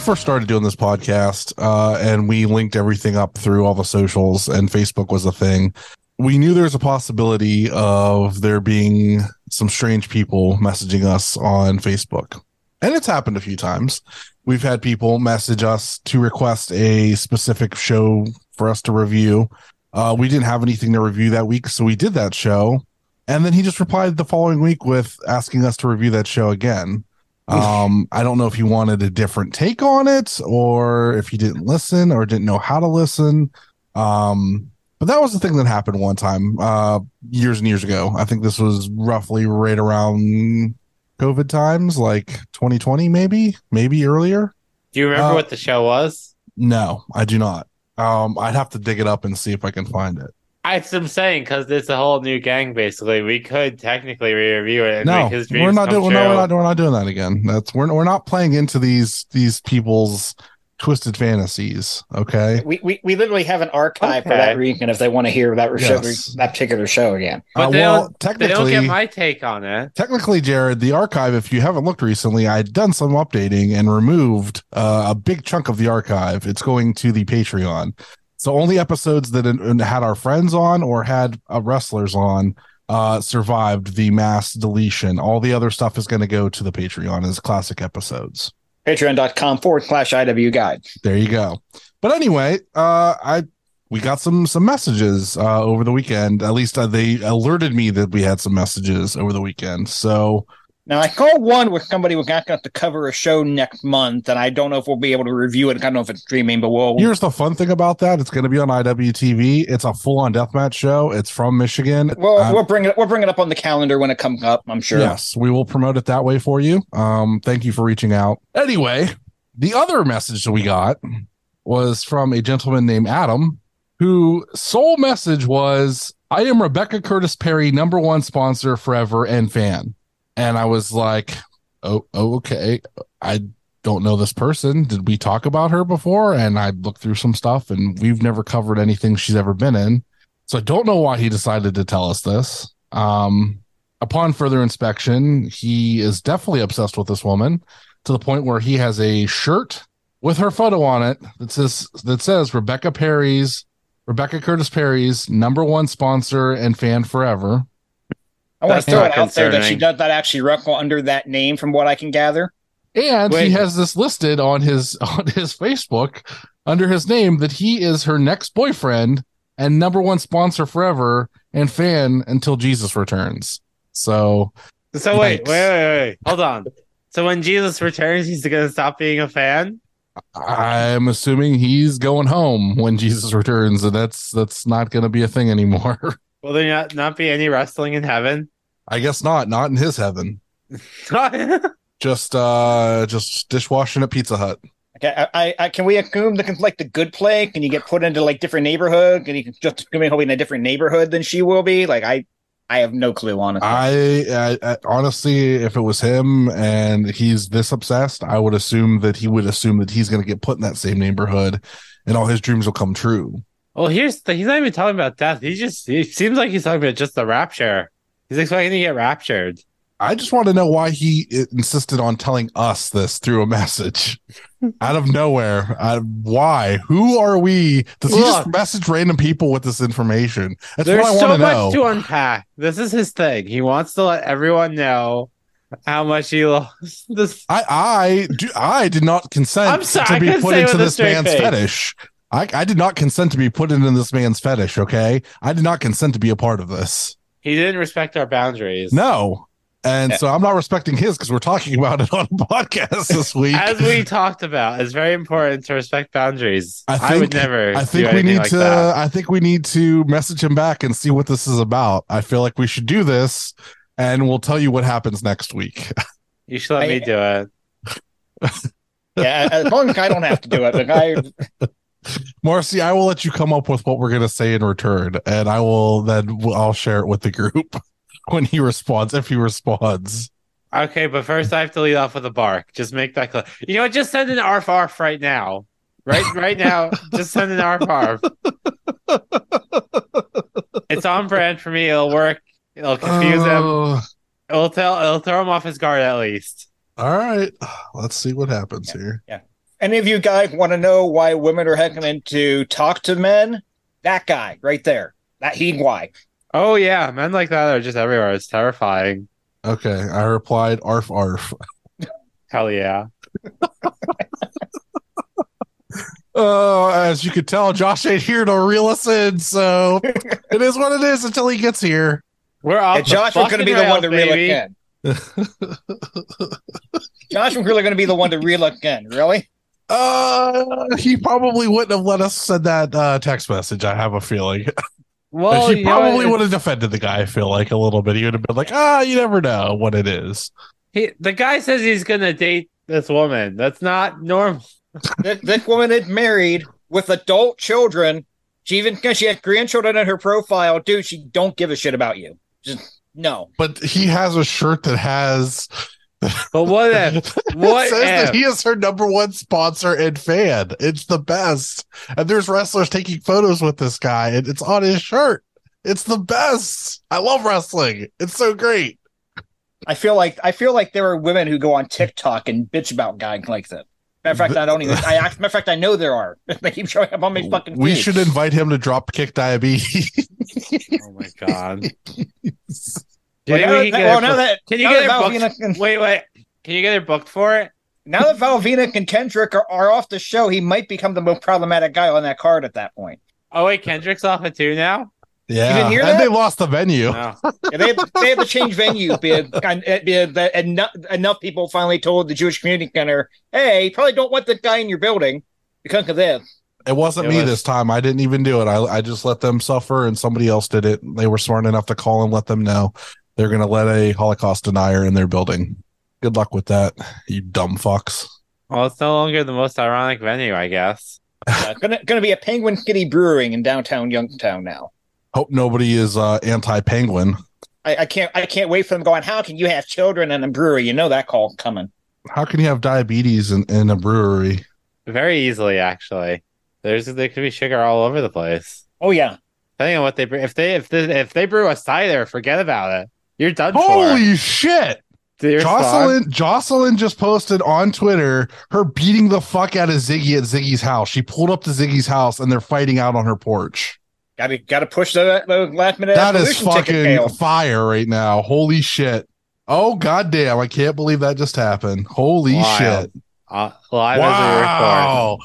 First started doing this podcast, uh, and we linked everything up through all the socials, and Facebook was a thing, we knew there was a possibility of there being some strange people messaging us on Facebook, and it's happened a few times. We've had people message us to request a specific show for us to review. Uh, we didn't have anything to review that week, so we did that show, and then he just replied the following week with asking us to review that show again. Um, I don't know if you wanted a different take on it or if you didn't listen or didn't know how to listen. Um, but that was the thing that happened one time, uh, years and years ago. I think this was roughly right around COVID times, like 2020, maybe, maybe earlier. Do you remember Uh, what the show was? No, I do not. Um, I'd have to dig it up and see if I can find it. That's what I'm saying because it's a whole new gang. Basically, we could technically re-review it and No, make his dreams we're not come doing. true. No, we're not. We're not doing that again. That's we're we're not playing into these these people's twisted fantasies. Okay. We, we we literally have an archive for Okay. that reason if they want to hear that show, Yes. that particular show again. But Uh, they well, don't- They don't technically, get my take on it. technically, Jared, the archive. If you haven't looked recently, I'd done some updating and removed uh, a big chunk of the archive. It's going to the Patreon. So only episodes that had- our friends on or had uh, wrestlers on uh, survived the mass deletion. All the other stuff is going to go to the Patreon as classic episodes. Patreon.com forward slash IW guide. There you go. But anyway, uh, I we got some some messages uh, over the weekend. At least uh, they alerted me that we had some messages over the weekend. So Now I called one with somebody we're not going to cover a show next month, and I don't know if we'll be able to review it. I don't know if it's streaming, but we'll. here's the fun thing about that: it's going to be on IWTV. It's a full on deathmatch show. It's from Michigan. We'll, Uh, we'll bring it. We'll bring it up on the calendar when it comes up. I'm sure. Yes, we will promote it that way for you. Um, thank you for reaching out. Anyway, the other message that we got was from a gentleman named Adam, who sole message was, "I am Rebecca Curtis Perry, number one sponsor forever and fan." And I was like, "Oh, oh okay. I don't know this person. Did we talk about her before?" And I looked through some stuff, and we've never covered anything she's ever been in. So I don't know why he decided to tell us this. Um, upon further inspection, he is definitely obsessed with this woman to the point where he has a shirt with her photo on it that says that says Rebecca Perry's Rebecca Curtis Perry's number one sponsor and fan forever. I want to throw it out there that she does not actually wrestle under that name, from what I can gather. And Wait. he has this listed on his on his Facebook under his name that he is her next boyfriend and number one sponsor forever and fan until Jesus returns. So So wait, wait, wait, wait. Hold on. So when Jesus returns, he's gonna stop being a fan. I'm assuming he's going home when Jesus returns, and that's that's not going to be a thing anymore. Will there not, not be any wrestling in heaven? I guess not. Not in his heaven. Just uh, just dishwashing at Pizza Hut. Okay, I, I, I can we assume the like the good play? Can you get put into like different neighborhood? Can you just gonna be in a different neighborhood than she will be? Like I, I have no clue honestly. I, I, I honestly, if it was him and he's this obsessed, I would assume that he would assume that he's going to get put in that same neighborhood, and all his dreams will come true. well, here's the, he's not even talking about death. He just he seems like he's talking about just the rapture. He's expecting to get raptured. I just want to know why he insisted on telling us this through a message out of nowhere. Uh, why? Who are we? Does he just message random people with this information? That's There's what I so want to much know. to unpack. This is his thing. He wants to let everyone know how much he loves this. I I do I did not consent I'm sorry, to I be couldn't put say into with a this straight man's face. fetish. I, I did not consent to be put into this man's fetish, okay? I did not consent to be a part of this. He didn't respect our boundaries. No. And so I'm not respecting his because we're talking about it on a podcast this week. As we talked about, it's very important to respect boundaries. I I, would never. I think do we need like to that. I think we need to message him back and see what this is about. I feel like we should do this and we'll tell you what happens next week. You should let I- me do it. yeah, as long as I don't have to do it. Like I, Marcy, I will let you come up with what we're going to say in return and I will then I'll share it with the group when he responds if he responds. Okay, but first I have to lead off with a bark. Just make that clear. You know what? Just send an arf arf right now. Right, right now. Just send an arf arf. It's on brand for me. It'll work. It'll confuse him. Oh, It'll tell. It'll throw him off his guard at least. All right. Let's see what happens here. Any of you guys want to know why women are hecking to talk to men? That guy right there. That he why. Oh yeah, men like that are just everywhere. It's terrifying. Okay. I replied arf arf. Hell yeah. Uh, as you could tell, Josh ain't here to reel us in, so it is what it is until he gets here. We're off. And Josh was going to be the one to reel baby. it in. Josh was really going to be the one to reel it in. Really? Uh, he probably wouldn't have let us send that uh, text message. I have a feeling. Well, he you know, probably would have defended the guy. I feel like a little bit. He would have been like, "Ah, you never know what it is." He, the guy says he's gonna date this woman. That's not normal. this, this woman is married with adult children. She even she has grandchildren in her profile. Dude, she don't give a shit about you. Just no. But he has a shirt that has. But what if? What it says that if? he is her number one sponsor and fan. It's the best. And there's wrestlers taking photos with this guy, and it's on his shirt. It's the best. I love wrestling. It's so great. I feel like I feel like there are women who go on TikTok and bitch about guys like that. Matter of fact, I don't even. I act- matter of fact, I know there are. they keep showing up on my fucking. We feed. should invite him to drop kick diabetes. Oh my god! Well, Can now we that- well, now that can you get that her booked? Valvina and- Wait, wait. Can you get her booked for it? now that Valvina and Kendrick are, are off the show, he might become the most problematic guy on that card at that point. Oh wait, Kendrick's off it too now. yeah. didn't hear and that? they lost the venue. No. Yeah, they, had, they had to change venue because that enough, enough people finally told the Jewish community center, "Hey, you probably don't want the guy in your building because of this." It wasn't It me was- this time. I didn't even do it. I, I just let them suffer and somebody else did it. They were smart enough to call and let them know they're going to let a Holocaust denier in their building. Good luck with that, you dumb fucks. Well, it's no longer the most ironic venue, I guess. Uh, gonna gonna be a Penguin City Brewing in downtown Youngstown now. Hope nobody is uh, anti penguin. I, I can't I can't wait for them going. How can you have children in a brewery? You know that call coming. How can you have diabetes in, in a brewery? Very easily, actually. There's there could be sugar all over the place. Oh yeah, Depending on what they brew. If they if they if they brew a cider, forget about it. You're done Holy shit! for. You're Jocelyn Jocelyn just posted on Twitter her beating the fuck out of Ziggy at Ziggy's house. She pulled up to Ziggy's house and they're fighting out on her porch. gotta gotta push the, the last minute. That is fucking fire right now. Holy shit. Oh goddamn! I can't believe that just happened. Holy Wild. shit! Uh, live as we record. Wow!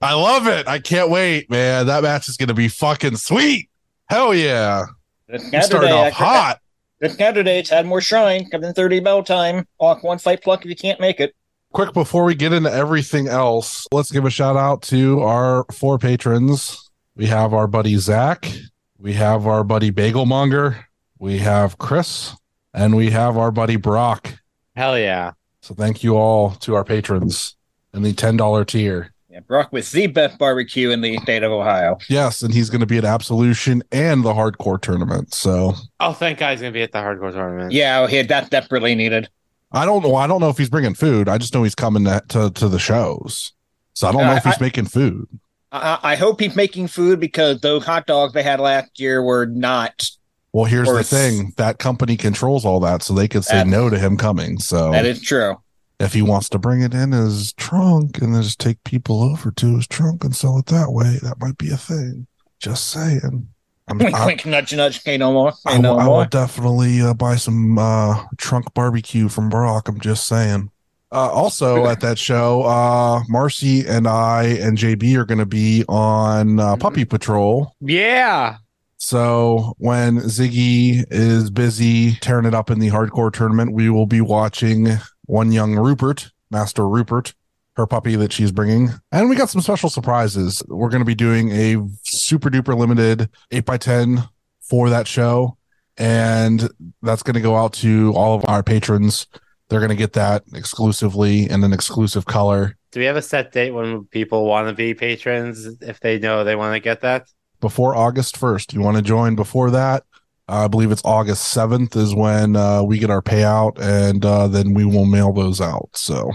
I love it. I can't wait, man. That match is gonna be fucking sweet. Hell yeah! This You started off hot. This Saturday, it's Tadmor Shrine. Come in thirty bell time. Walk one fight pluck if you can't make it. quick before we get into everything else let's give a shout out to our four patrons we have our buddy zach we have our buddy bagelmonger we have chris and we have our buddy brock Hell yeah. so thank you all to our patrons in the $10 tier Yeah, Brock with the best barbecue in the state of Ohio. yes and he's going to be at absolution and the hardcore tournament so Oh, thank God he's gonna be at the hardcore tournament. Yeah, he had that desperately needed. i don't know i don't know if he's bringing food i just know he's coming to, to, to the shows so i don't know Uh, if he's I- making food I, I hope he's making food because those hot dogs they had last year were not. Well, here's Or the thing that company controls all that, so they could say That- no to him coming. So That is true. If he wants to bring it in his trunk and then just take people over to his trunk and sell it that way, that might be a thing. Just saying. I'm, I, wink, nudge, nudge. Say no more. I, no will, I more. will definitely uh, buy some uh, trunk barbecue from Brock. I'm just saying. Uh, also at that show, uh, Marcy and I and JB are going to be on uh, Puppy Patrol. Yeah. So when Ziggy is busy tearing it up in the hardcore tournament, we will be watching one young Rupert, Master Rupert, her puppy that she's bringing. And we got some special surprises. We're going to be doing a super duper limited 8x10 for that show. And that's going to go out to all of our patrons. They're going to get that exclusively in an exclusive color. Do we have a set date when people want to be patrons if they know they want to get that? Before August 1st. You want to join before that? I believe it's August 7th is when uh, we get our payout, and uh, then we will mail those out. So,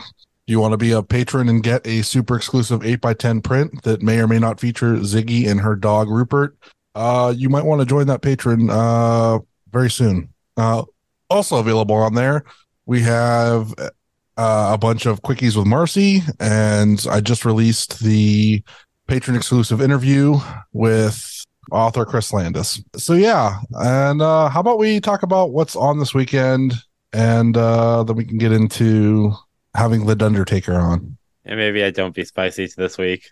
you want to be a patron and get a super exclusive 8x10 print that may or may not feature Ziggy and her dog Rupert? Uh, you might want to join that patron uh, very soon. Uh, also available on there, we have uh, a bunch of quickies with Marcy, and I just released the patron exclusive interview with author Chris Landis. So yeah, and uh, how about we talk about what's on this weekend, and uh, then we can get into having the Undertaker on. And maybe I don't be spicy to this week.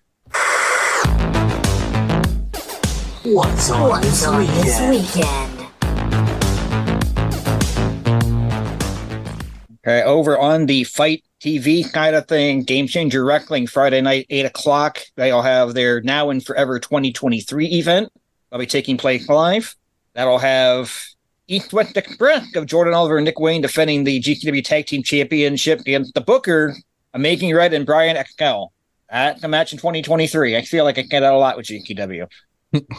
What's on, What's this, on this weekend? weekend? Okay, over on the Fight TV kind of thing, Game Changer Wrestling Friday night, eight o'clock. They'll have their Now and Forever 2023 event. That'll be taking place live. That'll have East West Express of Jordan Oliver and Nick Wayne defending the GKW Tag Team Championship against the Booker, Making Red and Brian Excel. That's a match in 2023. I feel like I get that a lot with GKW. Sometimes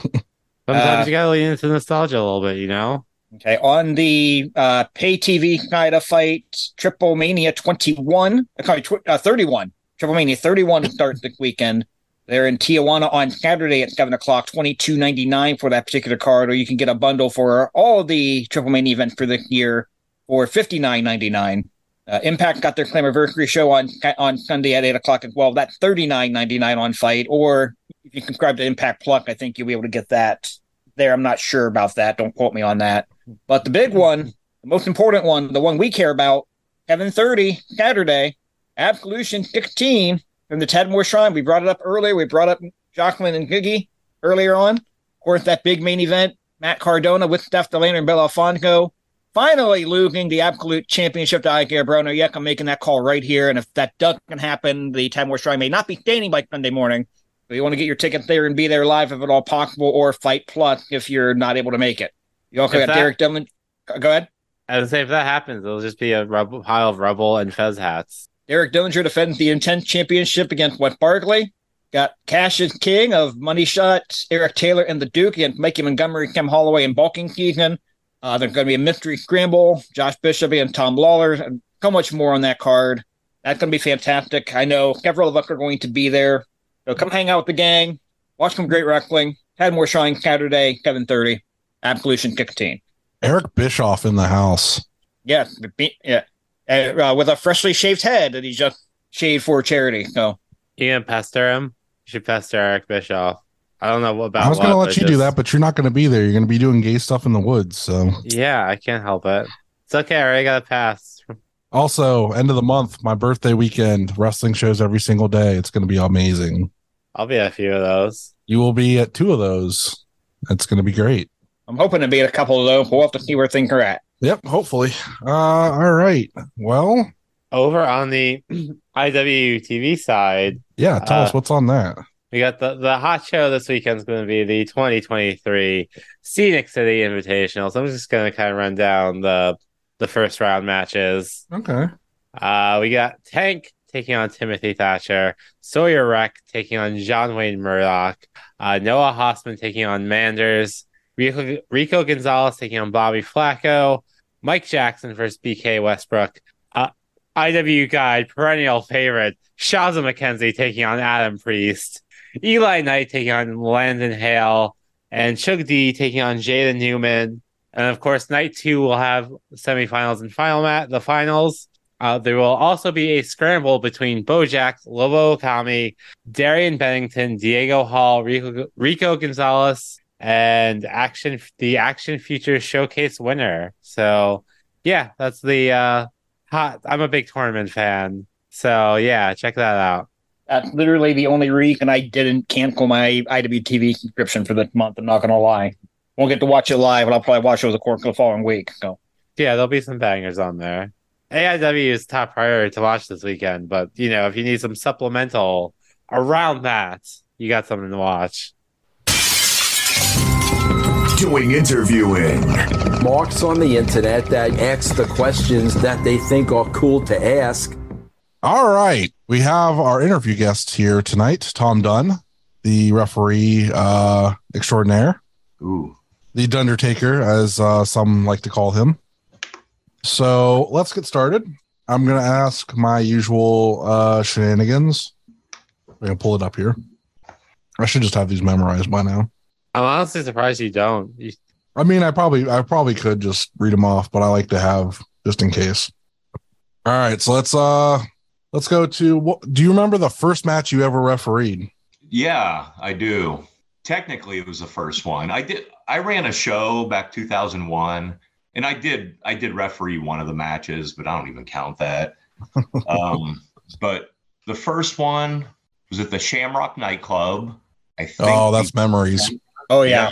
Uh, you gotta lean into nostalgia a little bit, you know? Okay, on the uh, pay TV kind of fight, Triple Mania 21, uh, sorry, tw- uh, 31. Triple Mania 31 starts this weekend. They're in Tijuana on Saturday at 7 o'clock, twenty-two ninety-nine for that particular card, or you can get a bundle for all the Triple Mania events for the year for fifty nine ninety nine. Uh, Impact got their Slammiversary show on on Sunday at 8 o'clock as well. That's thirty nine ninety nine on Fight, or if you subscribe to Impact Plus, I think you'll be able to get that there. I'm not sure about that. Don't quote me on that. But the big one, the most important one, the one we care about, 7:30 Saturday, Absolution 16 from the Ted Tadmor Shrine. We brought it up earlier. We brought up Jocelyn and Ziggy earlier on. Of course, that big main event, Matt Cardona with Steph De Lander and Bill Alfonso, finally losing the absolute championship to Ike Bruno. Yek, I'm making that call right here. And if that doesn't happen, the Tadmor Shrine may not be standing by Sunday morning. So you want to get your ticket there and be there live if at all possible, or Fight Plus if you're not able to make it. You also If got that- Derek. Go ahead. I would say if that happens, it'll just be a rubble, pile of rubble and fez hats. Derek Dillinger defends the Intense Championship against Wes Barkley. Got Cash Cash's King of Money Shot, Eric Taylor and the Duke against Mikey Montgomery, Kim Holloway, and Bulking Season. Uh, there's going to be a mystery scramble, Josh Bishop and Tom Lawlor, and so much more on that card. That's going to be fantastic. I know several of us are going to be there. So come hang out with the gang, watch some great wrestling. Had more showing Saturday, 7.30, Absolution 16. Eric Bischoff in the house. Yes, yeah, uh, with a freshly shaved head that he just shaved for charity. So You gonna pester him? You should pester Eric Bischoff. I don't know about I was going to let but you do that, but you're not going to be there. You're going to be doing gay stuff in the woods. So Yeah, I can't help it. It's okay. I already got a pass. also end of the month, my birthday weekend, wrestling shows every single day. It's going to be amazing. I'll be at a few of those. You will be at two of those. It's going to be great. I'm hoping to be at a couple of those. We'll have to see where things are at. Yep, hopefully. Uh, all right. Well, Over on the IWTV side, yeah. Tell Uh, us what's on that. we got the, the hot show this weekend is going to be the 2023 Scenic City Invitational. So I'm just going to kind of run down the the first round matches. Okay. Uh, we got Tank taking on Timothy Thatcher, Sawyer Wreck taking on John Wayne Murdoch, uh, Noah Hossman taking on Manders, Rico, Rico Gonzalez taking on Bobby Flaco, Mike Jackson versus BK Westbrook, uh, IW Guide perennial favorite Shazza McKenzie taking on Adam Priest, Eli Knight taking on Landon Hale, and Chug D taking on Jaden Newman. And of course, night two will have semifinals and final mat the finals. Uh, there will also be a scramble between Bojack, Lobo Okami, Darian Bennington, Diego Hall, Rico, Rico Gonzalez, and Action the Action Futures Showcase winner. So yeah, that's the uh hot I'm a big tournament fan. So yeah, check that out. That's literally the only reason I didn't cancel my IWTV subscription for the month. I'm not going to lie. Won't get to watch it live, but I'll probably watch it with the course the following week. So Yeah, there'll be some bangers on there. AIW is top priority to watch this weekend, but you know, if you need some supplemental around that, you got something to watch. Doing interviewing. marks on the internet that ask the questions that they think are cool to ask. All right. We have our interview guest here tonight, Tom Dunn, the referee uh, extraordinaire, Ooh. the Dundertaker, as uh, some like to call him. So let's get started. I'm going to ask my usual uh, shenanigans. I'm going to pull it up here. I should just have these memorized by now. I'm honestly surprised you don't. You, I mean, I probably, I probably could just read them off, but I like to have just in case. All right, so let's uh let's go to what do you remember the first match you ever refereed? Yeah, I do. Technically, it was the first one. I did. I ran a show back 2001, and I did. I did referee one of the matches, but I don't even count that. um, but the first one was at the Shamrock nightclub. I think. Oh, that's memories. Oh yeah.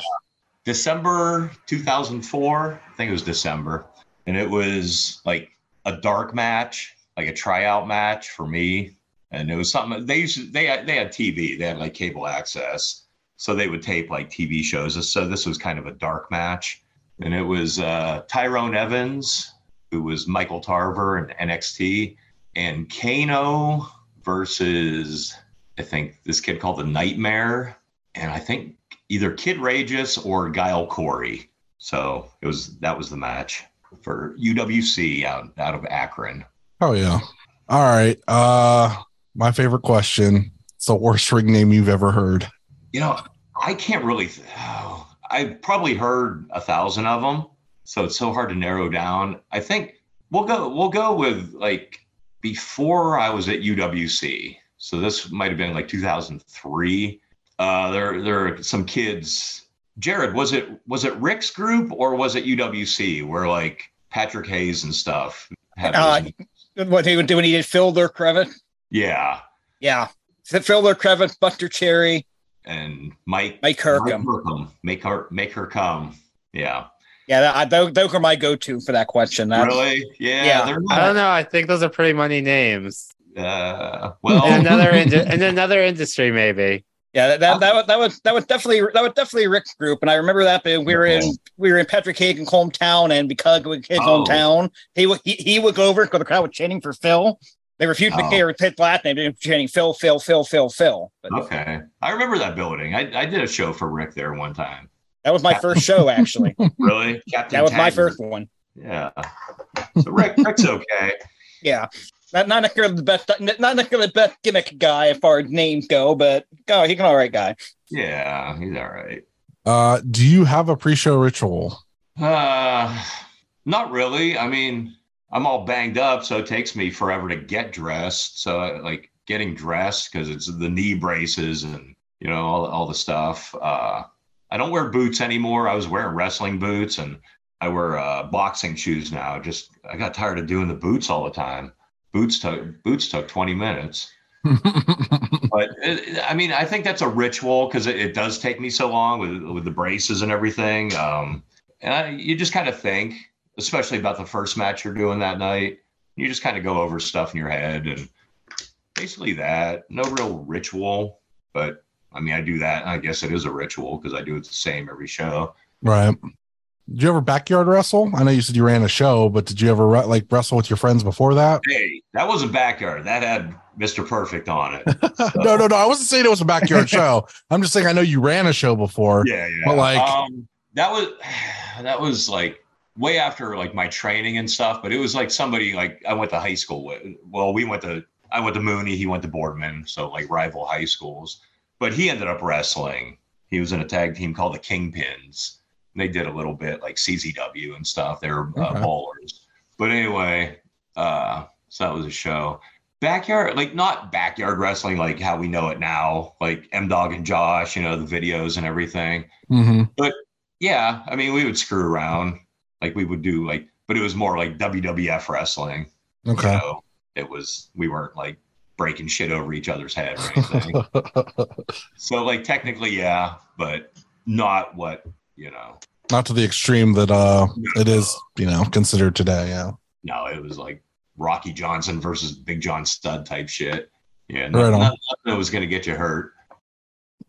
December 2004. I think it was December, and it was like a dark match, like a tryout match for me. And it was something they used. To, they had, they had TV. They had like cable access, so they would tape like TV shows. So this was kind of a dark match, and it was uh, Tyrone Evans, who was Michael Tarver and NXT, and Kano versus I think this kid called the Nightmare, and I think either Kid Rageous or Guile Corey. So it was that was the match for UWC out out of Akron. Oh yeah. All right. Uh my favorite question. It's the worst ring name you've ever heard. You know, I can't really. Th- oh, I've probably heard a thousand of them, so it's so hard to narrow down. I think we'll go. We'll go with like before I was at UWC. So this might have been like 2003. Uh, there, there are some kids. Jared, was it was it Rick's group or was it UWC where like Patrick Hayes and stuff had? Uh, what they would do when he did Fielder Crevitt. yeah, Yeah. Fielder Crevitt, Buster Cherry, and Mike Mike Kirkham. Mike Kirkham. Make her make her come. Yeah. Yeah, that, I, those, those are my go-to for that question. That, really? Yeah. Yeah. They're I don't know. I think those are pretty money names. Uh, In well, another in, in another industry, maybe. Yeah, that, that, uh, that, was, that was that was definitely that was definitely Rick's group, and I remember that we were in we were in Patrick Hagen's hometown, and because of his Oh. hometown, he would he, he would go over because the crowd was chanting for Phil. They refused to Oh. care his last name, they were chanting Phil, Phil, Phil, Phil, Phil. But okay. I remember that building. I, I did a show for Rick there one time. that was my first show, actually. Really? Captain that was my first one. Yeah. So Rick, Rick's okay. Yeah, not not necessarily the best, not necessarily the best gimmick guy as far as names go, but oh, he's an all right guy. Yeah, he's all right. Uh do you have a pre-show ritual? Uh, not really. I mean, I'm all banged up, so it takes me forever to get dressed. So like getting dressed because it's the knee braces and you know all all the stuff. Uh, I don't wear boots anymore. I was wearing wrestling boots and I wear uh, boxing shoes now. Just I got tired of doing the boots all the time. Boots took boots took 20 minutes. but it, I mean, I think that's a ritual because it, it does take me so long with with the braces and everything. Um, and I, you just kind of think, especially about the first match you're doing that night. You just kind of go over stuff in your head and basically that. No real ritual, but I mean, I do that. I guess it is a ritual because I do it the same every show. right. Did you ever backyard wrestle? I know you said you ran a show, but did you ever like wrestle with your friends before that? Hey, that was a backyard. That had Mr. Perfect on it. no, no, no. I wasn't saying it was a backyard show. I'm just saying I know you ran a show before. yeah, yeah. But, like- um, that was that was like way after like my training and stuff. But it was like somebody like I went to high school with. Well, we went to I went to Mooney. He went to Boardman, so like rival high schools. But he ended up wrestling. He was in a tag team called the Kingpins. They did a little bit like CZW and stuff. They were uh, Okay. ballers. But anyway, uh, so that was a show. Backyard, like not backyard wrestling, like how we know it now, like M Dog and Josh, you know, the videos and everything hmm yeah, I mean, we would screw around, like we would do, like, but it was more like WWF wrestling. You Okay. know, it was we weren't like breaking shit over each other's head or anything. so, like, technically, yeah, but not what you know. Not to the extreme that uh it is, you know, considered today. Yeah. No, it was like Rocky Johnson versus Big John Studd type shit. Yeah, Right no, on. nothing that was going to get you hurt.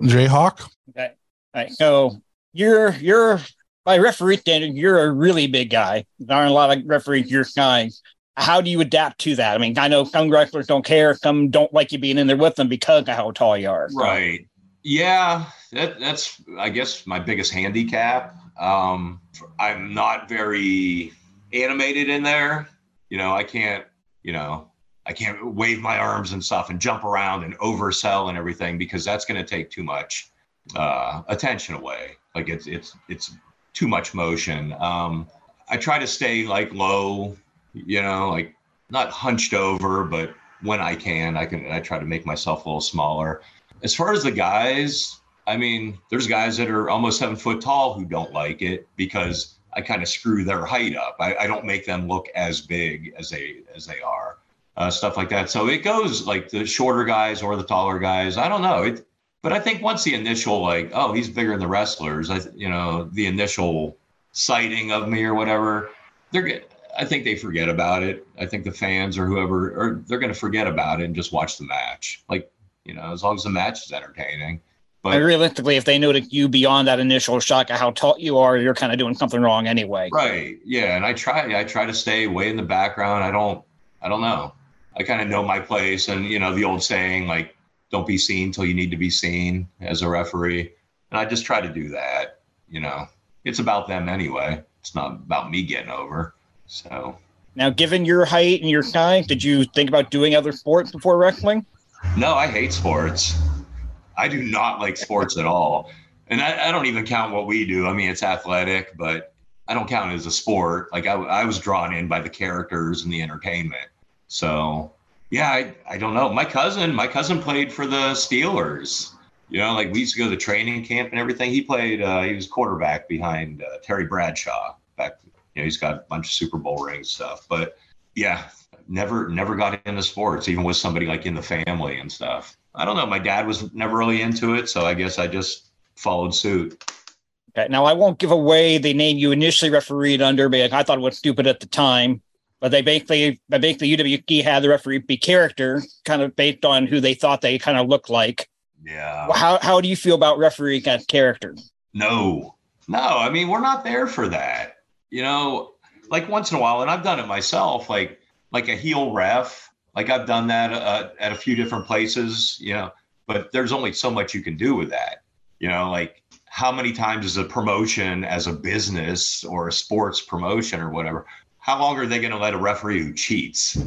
Jayhawk. Okay, all right, so you're you're by referee standard, you're a really big guy. There aren't a lot of referees your size. How do you adapt to that? I mean, I know some wrestlers don't care, some don't like you being in there with them because of how tall you are. So, Right. Yeah, that, that's I guess my biggest handicap. Um, I'm not very animated in there. You know, I can't. You know, I can't wave my arms and stuff and jump around and oversell and everything because that's going to take too much uh, attention away. Like it's it's it's too much motion. Um, I try to stay like low. You know, like not hunched over, but when I can, I can I try to make myself a little smaller. As far as the guys, I mean, there's guys that are almost seven foot tall who don't like it because I kind of screw their height up. I, I don't make them look as big as they as they are, uh, stuff like that. So it goes like the shorter guys or the taller guys. I don't know. It, but I think once the initial like, oh, he's bigger than the wrestlers. I you know the initial sighting of me or whatever, they're good. I think they forget about it. I think the fans or whoever, or they're going to forget about it and just watch the match. Like you know, as long as the match is entertaining. But And realistically, if they noted you beyond that initial shock of how tall you are, you're kind of doing something wrong anyway. Right. Yeah. And I try I try to stay way in the background. I don't I don't know. I kind of know my place and you know the old saying like don't be seen till you need to be seen as a referee. And I just try to do that, you know. It's about them anyway. It's not about me getting over. So Now, given your height and your size, did you think about doing other sports before wrestling? No, I hate sports. I do not like sports at all. And I, I don't even count what we do. I mean, it's athletic, but I don't count it as a sport. Like I, I was drawn in by the characters and the entertainment. So yeah, I, I don't know. My cousin, my cousin played for the Steelers. You know, like we used to go to training camp and everything. He played. Uh, he was quarterback behind uh, Terry Bradshaw. Back, you know, he's got a bunch of Super Bowl rings stuff. But yeah, never never got into sports, even with somebody like in the family and stuff. I don't know. My dad was never really into it, so I guess I just followed suit. Okay, now I won't give away the name you initially refereed under, but I thought it was stupid at the time. But they basically, but basically, UWP had the referee be character, kind of based on who they thought they kind of looked like. Yeah. How how do you feel about refereeing as character? No, no. I mean, we're not there for that. You know, like once in a while, and I've done it myself. Like like a heel ref. Like I've done that uh, at a few different places. You know, but there's only so much you can do with that. You know, like how many times is a promotion as a business or a sports promotion or whatever? How long are they going to let a referee who cheats,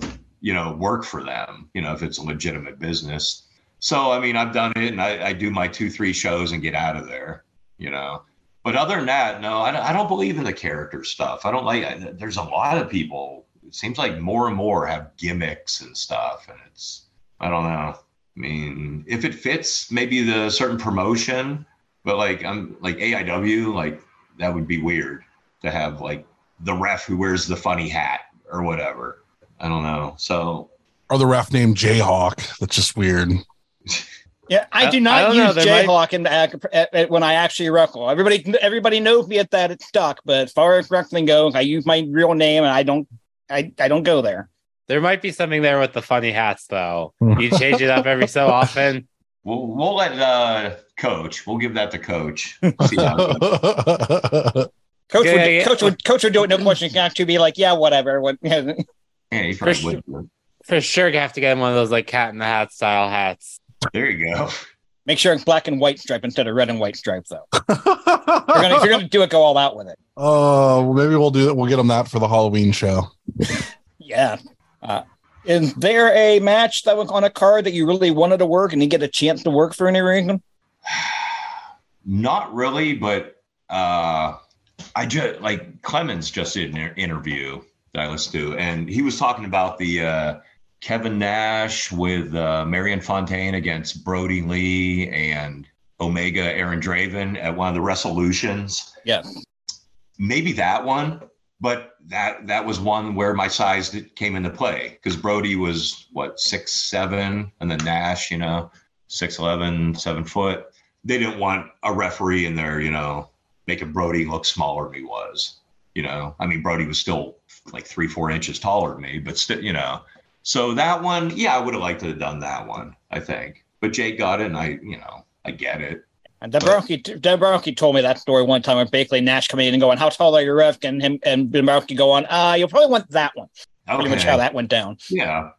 you know, work for them? You know, if it's a legitimate business. So I mean, I've done it, and I, I do my two, three shows and get out of there. You know, but other than that, no, I don't, believe in the character stuff. I don't like. I, there's a lot of people. It seems like more and more have gimmicks and stuff, and it's. I don't know. I mean, if it fits, maybe the certain promotion, but like I'm like AIW, like that would be weird to have like the ref who wears the funny hat or whatever. I don't know. So Or the ref named Jayhawk. That's just weird. Yeah, I I- do I not don't know, use might- Jayhawk in the, at- at- when I actually wrestle. Everybody, everybody knows me at that it's stuck. But as far as wrestling goes, I use my real name, and I don't, I, I don't go there. There might be something there with the funny hats, though. You change it up every so often. we'll we'll let uh coach. We'll give that to coach. See how. Coach, Yeah, would, yeah. coach would, coach would do it. No question. Can actually be like, yeah, whatever. What, yeah, he probably Christian- would. For sure, you have to get him one of those like cat in the hat style hats. There you go. Make sure it's black and white stripe instead of red and white stripe, though. If you're gonna, if you're gonna do it, go all out with it. Oh, well, maybe we'll do that. We'll get them that for the Halloween show. Yeah. Uh, is there a match that was on a card that you really wanted to work and you get a chance to work for any reason? Not really, but uh I just like Clemens just did an interview that I listened to, and he was talking about the uh Kevin Nash with uh Marion Fontaine against Brodie Lee and Omega Aaron Draven at one of the resolutions. Yeah. Maybe that one, but that that was one where my size came into play because Brodie was what six seven, and then Nash, you know, six eleven, seven foot. They didn't want a referee in there, you know, making Brodie look smaller than he was. You know, I mean, Brodie was still like three, four inches taller than me, but still, you know. So that one, yeah, I would have liked to have done that one, I think. But Jake got it, and I, you know, I get it. And Dabrowski, Dabrowski told me that story one time where basically Nash coming in and going, How tall are you, ref? And him and Dabrowski go on, Ah, you'll probably want that one. Pretty much Okay. how that went down. Yeah.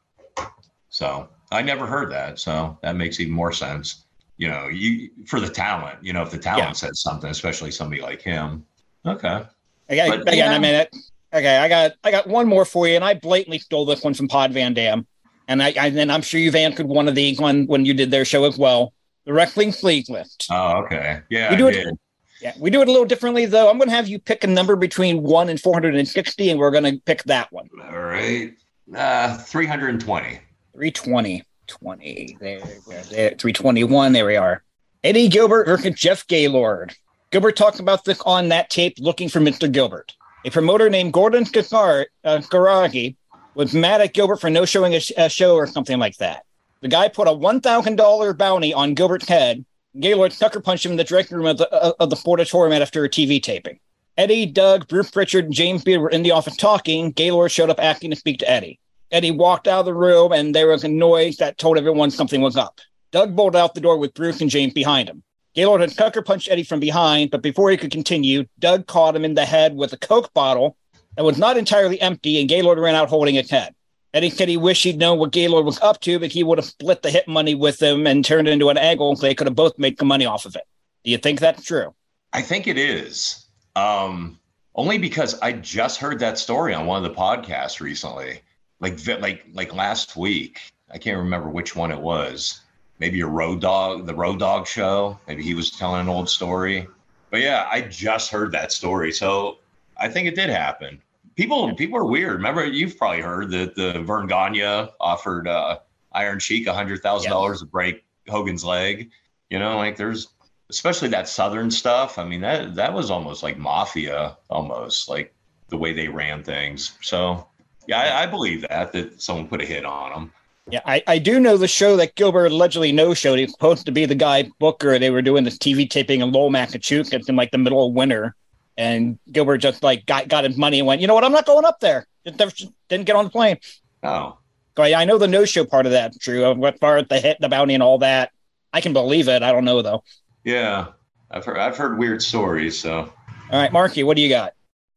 So I never heard that. So that makes even more sense. You know, you for the talent, you know, if the talent Yeah. says something, especially somebody like him. Okay. Okay, But, again, yeah. I mean, it, okay, I got I got one more for you, and I blatantly stole this one from Pod Van Dam, and I, I and I'm sure you've answered one of these when when you did their show as well. The wrestling sleeve lift. Oh, okay. Yeah. We I do it- did. Yeah, we do it a little differently though. I'm going to have you pick a number between one and 460, and we're going to pick that one. All right. Uh, 320. 320. 20. There, there, there. 321. There we are. Eddie Gilbert versus Jeff Gaylord. Gilbert talked about this on that tape looking for Mr. Gilbert. A promoter named Gordon Gagar, uh, Garagi was mad at Gilbert for no showing a, sh- a show or something like that. The guy put a $1,000 bounty on Gilbert's head. Gaylord sucker punched him in the dressing room of the, uh, of the Sportatorium after a TV taping. Eddie, Doug, Bruce Pritchard, and James Beard were in the office talking. Gaylord showed up asking to speak to Eddie. Eddie walked out of the room, and there was a noise that told everyone something was up. Doug bolted out the door with Bruce and James behind him. Gaylord had sucker punched Eddie from behind, but before he could continue, Doug caught him in the head with a Coke bottle that was not entirely empty, and Gaylord ran out holding its head. Eddie said he wished he'd known what Gaylord was up to, but he would have split the hit money with him and turned it into an angle so they could have both made money off of it. Do you think that's true? I think it is. Um, only because I just heard that story on one of the podcasts recently, like like like last week. I can't remember which one it was. Maybe a road dog, the road dog show. Maybe he was telling an old story. But yeah, I just heard that story, so I think it did happen. People people are weird. Remember, you've probably heard that the Verne Gagne offered uh, Iron Sheik a hundred thousand dollars to break Hogan's leg. You know, like there's especially that southern stuff. I mean, that that was almost like mafia, almost like the way they ran things. So yeah, I, I believe that that someone put a hit on them. Yeah, I, I do know the show that Gilbert allegedly no showed. He's supposed to be the guy Booker. They were doing this TV taping in Lowell, Massachusetts in like the middle of winter. And Gilbert just like got, got his money and went, you know what? I'm not going up there. Just never- didn't get on the plane. Oh, I, know the no show part of that, true. What far as the hit, the bounty, and all that. I can believe it. I don't know though. yeah, I've heard I've heard weird stories. So All right, Marky, what do you got?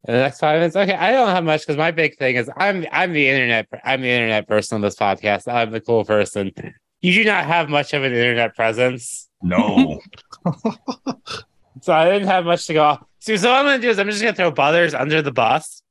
In the next five minutes. Okay, I don't have much because my big thing is I'm I'm the internet I'm the internet person on this podcast. I'm the cool person. You do not have much of an internet presence, no, so I didn't have much to go off. So, so what I'm gonna do is I'm just gonna throw Butters under the bus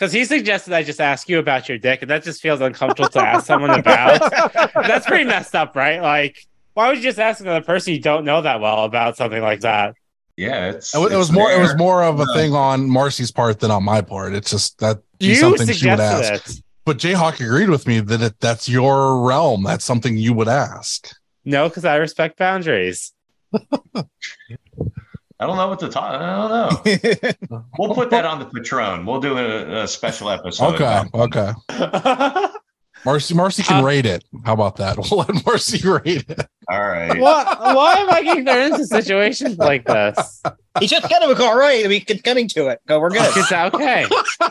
because he suggested I just ask you about your dick, and that just feels uncomfortable to ask someone about. That's pretty messed up, right? Like, why would you just ask another person you don't know that well about something like that? Yeah, it's It was, it it's was more. It was more of a thing on Marcy's part than on my part. It's just that You something she would ask. it. But Jayhawk agreed with me that it, that's your realm. That's something you would ask. No, because I respect boundaries. I don't know what to talk. I don't know. We'll put that on the Patron. We'll do a, a special episode. Okay, okay. Marcy, Marcy can Uh, rate it. How about that? We'll let Marcy rate it. All right. What? Why am I getting thrown into situations like this? He just kind of all right. We can getting to it. Go, we're good. It's okay.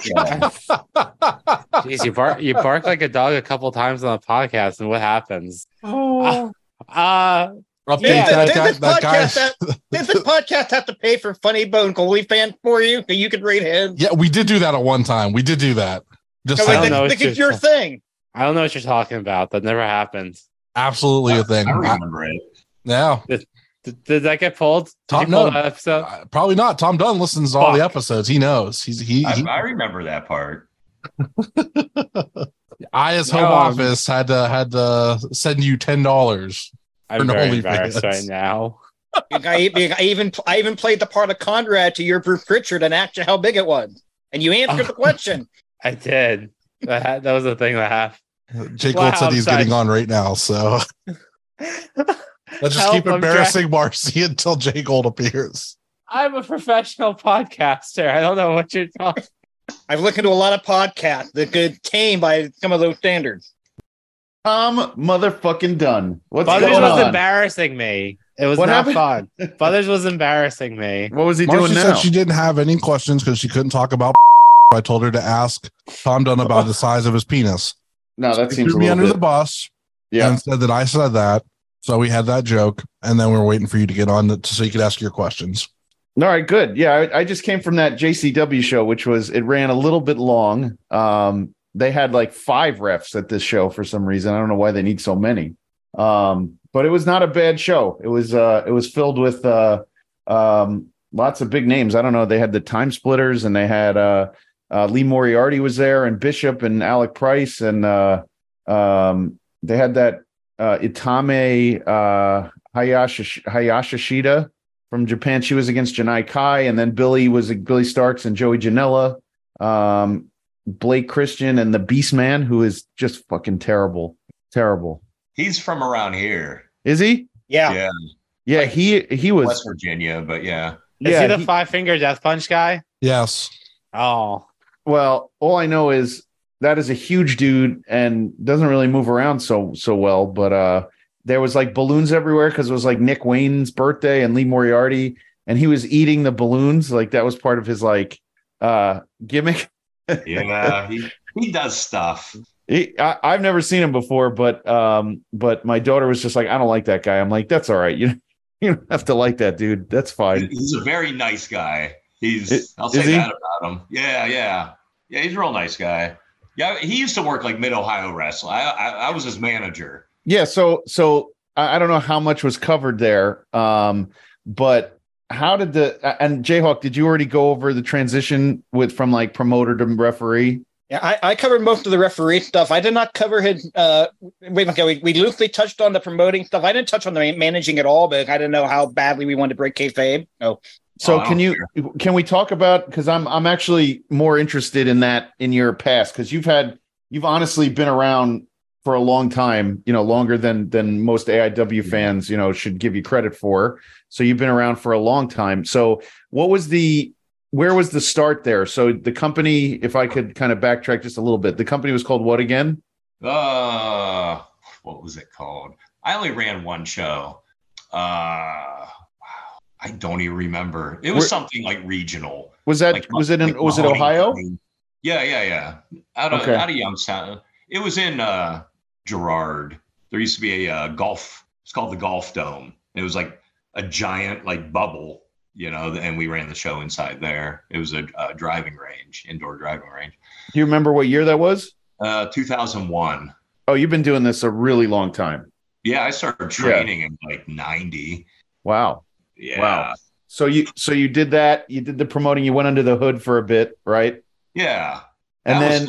Yeah. Jeez, you bark you bark like a dog a couple times on the podcast, and what happens? Uh, uh Update Yeah, that, Did guy, this that guy. podcast have- did this podcast have to pay for Funny Bone Goalie fan for you so you could rate him? Yeah, we did do that at one time. We did do that. Just Because I don't saying. know like, what this is your thing. I don't know what you're talking about. That never happened. absolutely a thing. I I- remember it. yeah, Did, did that get pulled? Did Tom, you pull no. that episode? Uh, probably not. Tom Dunn listens to all the episodes. He knows. He's he. I, he I remember that part. I, as home Um, office, had to had to send you ten dollars. I'm Or very OnlyFans. embarrassed right now. I, I even I even played the part of Conrad to your Bruce Pritchard and asked you how big it was, and you answered the question. I did. That, ha- that was the thing that happened. Jake Wow, Gold said he's I'm getting on right now, so let's just Help, keep I'm embarrassing Marcy until Jake Gold appears. I'm a professional podcaster. I don't know what you're talking. I've listened to a lot of podcasts that could tame by some of those standards. Tom motherfucking done. What's Butters going was on? embarrassing me. It was What not happened? fun. Butters was embarrassing me. What was he Marcy doing said she didn't have any questions because she couldn't talk about. I told her to ask Tom Dunn about the size of his penis. no, that He seems threw me under bit. the bus yeah. and said that I said that. So we had that joke, and then we are waiting for you to get on to, so you could ask your questions. All right, good. Yeah, I, I just came from that JCW show, which was it ran a little bit long. Um, they had like five refs at this show for some reason. I don't know why they need so many. Um, but it was not a bad show. It was uh, it was filled with uh, um, lots of big names. I don't know. They had the Time Splitters, and they had uh, uh, Lee Moriarty was there, and Bishop, and Alec Price, and uh, um, they had that uh, Utami uh, Hayashi Hayashishita from Japan. She was against Janai Kai, and then Billy was Billie Starkz and Joey Janela. Um, Blake Christian and the Beast Man, who is just fucking terrible, terrible. He's from around here. Is he? Yeah. Yeah, Yeah, he he was. West Virginia, but yeah. Is yeah, he the he- five finger death punch guy? Yes. Oh, well, all I know is that is a huge dude and doesn't really move around so so well. But uh, there was like balloons everywhere because it was like Nick Wayne's birthday and Lee Moriarty, and he was eating the balloons. Like that was part of his like uh gimmick. Yeah, he, he does stuff. He, I, I've never seen him before, but um, but my daughter was just like, I don't like that guy. I'm like, that's all right. You you don't have to like that dude. That's fine. He's a very nice guy. He's Is- I'll is say he? that about him. Yeah, yeah. Yeah, he's a real nice guy. Yeah, he used to work like mid Ohio wrestling. I, I I was his manager. Yeah. So so I, I don't know how much was covered there, um, but how did the and Jayhawk? Did you already go over the transition with from like promoter to referee? Yeah, I, I covered most of the referee stuff. I did not cover his. Uh, wait, okay, we, we loosely touched on the promoting stuff. I didn't touch on the managing at all, but I didn't know how badly we wanted to break kayfabe. Oh, So Oh, can you can we talk about because I'm I'm actually more interested in that in your past because you've had you've honestly been around for a long time, you know, longer than than most AIW fans, you know, should give you credit for. So you've been around for a long time. So what was the where was the start there? So the company, if I could kind of backtrack just a little bit, the company was called what again? Uh, what was it called? I only ran one show. Uh, I don't even remember. It was Where- something like regional. Was that Like, was it in like was it Ohio? County. Yeah, yeah, yeah. Out of Okay. out of Youngstown. It was in uh Girard. There used to be a uh, golf. It's called the Golf Dome. It was like a giant like bubble, you know, and we ran the show inside there. It was a, a driving range, indoor driving range. Do you remember what year that was? Uh, 2001. Oh, you've been doing this a really long time. Yeah, I started training in like 90. Wow. Yeah. Wow. So you so you did that, you did the promoting, you went under the hood for a bit, right? Yeah. And then.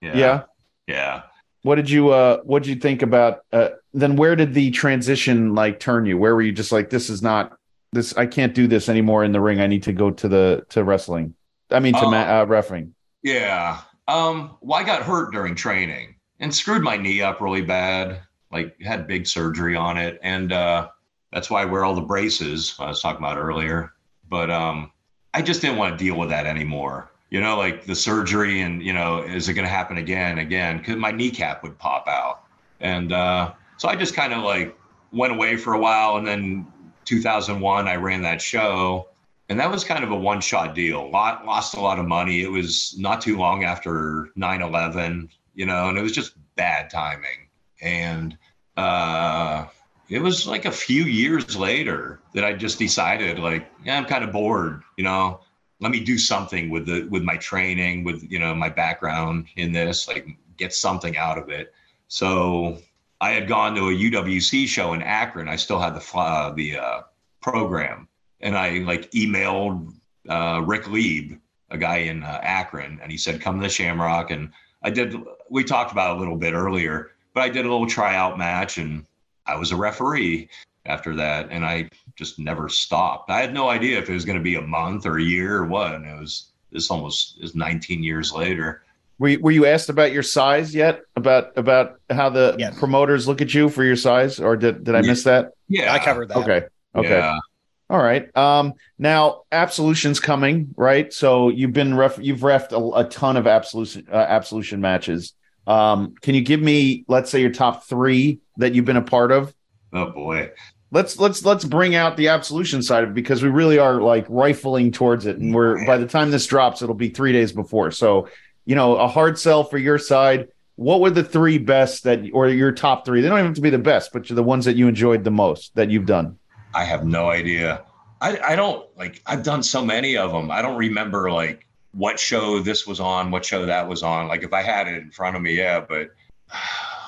Yeah. yeah. Yeah. What did you uh what did you think about uh then where did the transition like turn you? Where were you just like this is not this I can't do this anymore in the ring. I need to go to the to wrestling. I mean to Oh. ma- uh, refing. Yeah. Um, well, I got hurt during training and screwed my knee up really bad. Like had big surgery on it. And uh that's why I wear all the braces I was talking about earlier. But um I just didn't want to deal with that anymore. You know, like the surgery and you know, is it gonna happen again, again? Because my kneecap would pop out. And uh so I just kind of like went away for a while and then 2001 I ran that show and that was kind of a one shot deal. Lot lost a lot of money. It was not too long after 9/11, you know, and it was just bad timing. And uh it was like a few years later that I just decided like, yeah, I'm kind of bored, you know. Let me do something with the with my training, with you know, my background in this, like get something out of it. So I had gone to a UWC show in Akron. I still had the uh, the uh, program, and I like emailed uh, Rick Lieb, a guy in uh, Akron, and he said, "Come to the Shamrock." And I did. We talked about a little bit earlier, but I did a little tryout match, and I was a referee after that, and I just never stopped. I had no idea if it was going to be a month or a year or what, and it was. This almost is 19 years later. Were you, were you asked about your size yet? About about how the Yes. promoters look at you for your size or did did I miss that? Yeah, I covered that. Okay. Okay. Yeah. All right. Um, now absolution's coming, right? So you've been ref, you've refed a, a ton of absolution uh, absolution matches. Um, can you give me, let's say, your top three that you've been a part of? Oh boy. Let's let's let's bring out the absolution side of it because we really are like rifling towards it, and we're by the time this drops, it'll be three days before. So, you know, a hard sell for your side. What were the three best that, or your top three? They don't even have to be the best, but the ones that you enjoyed the most that you've done. I have no idea. I, I don't like, I've done so many of them. I don't remember like what show this was on, what show that was on. Like if I had it in front of me, yeah, but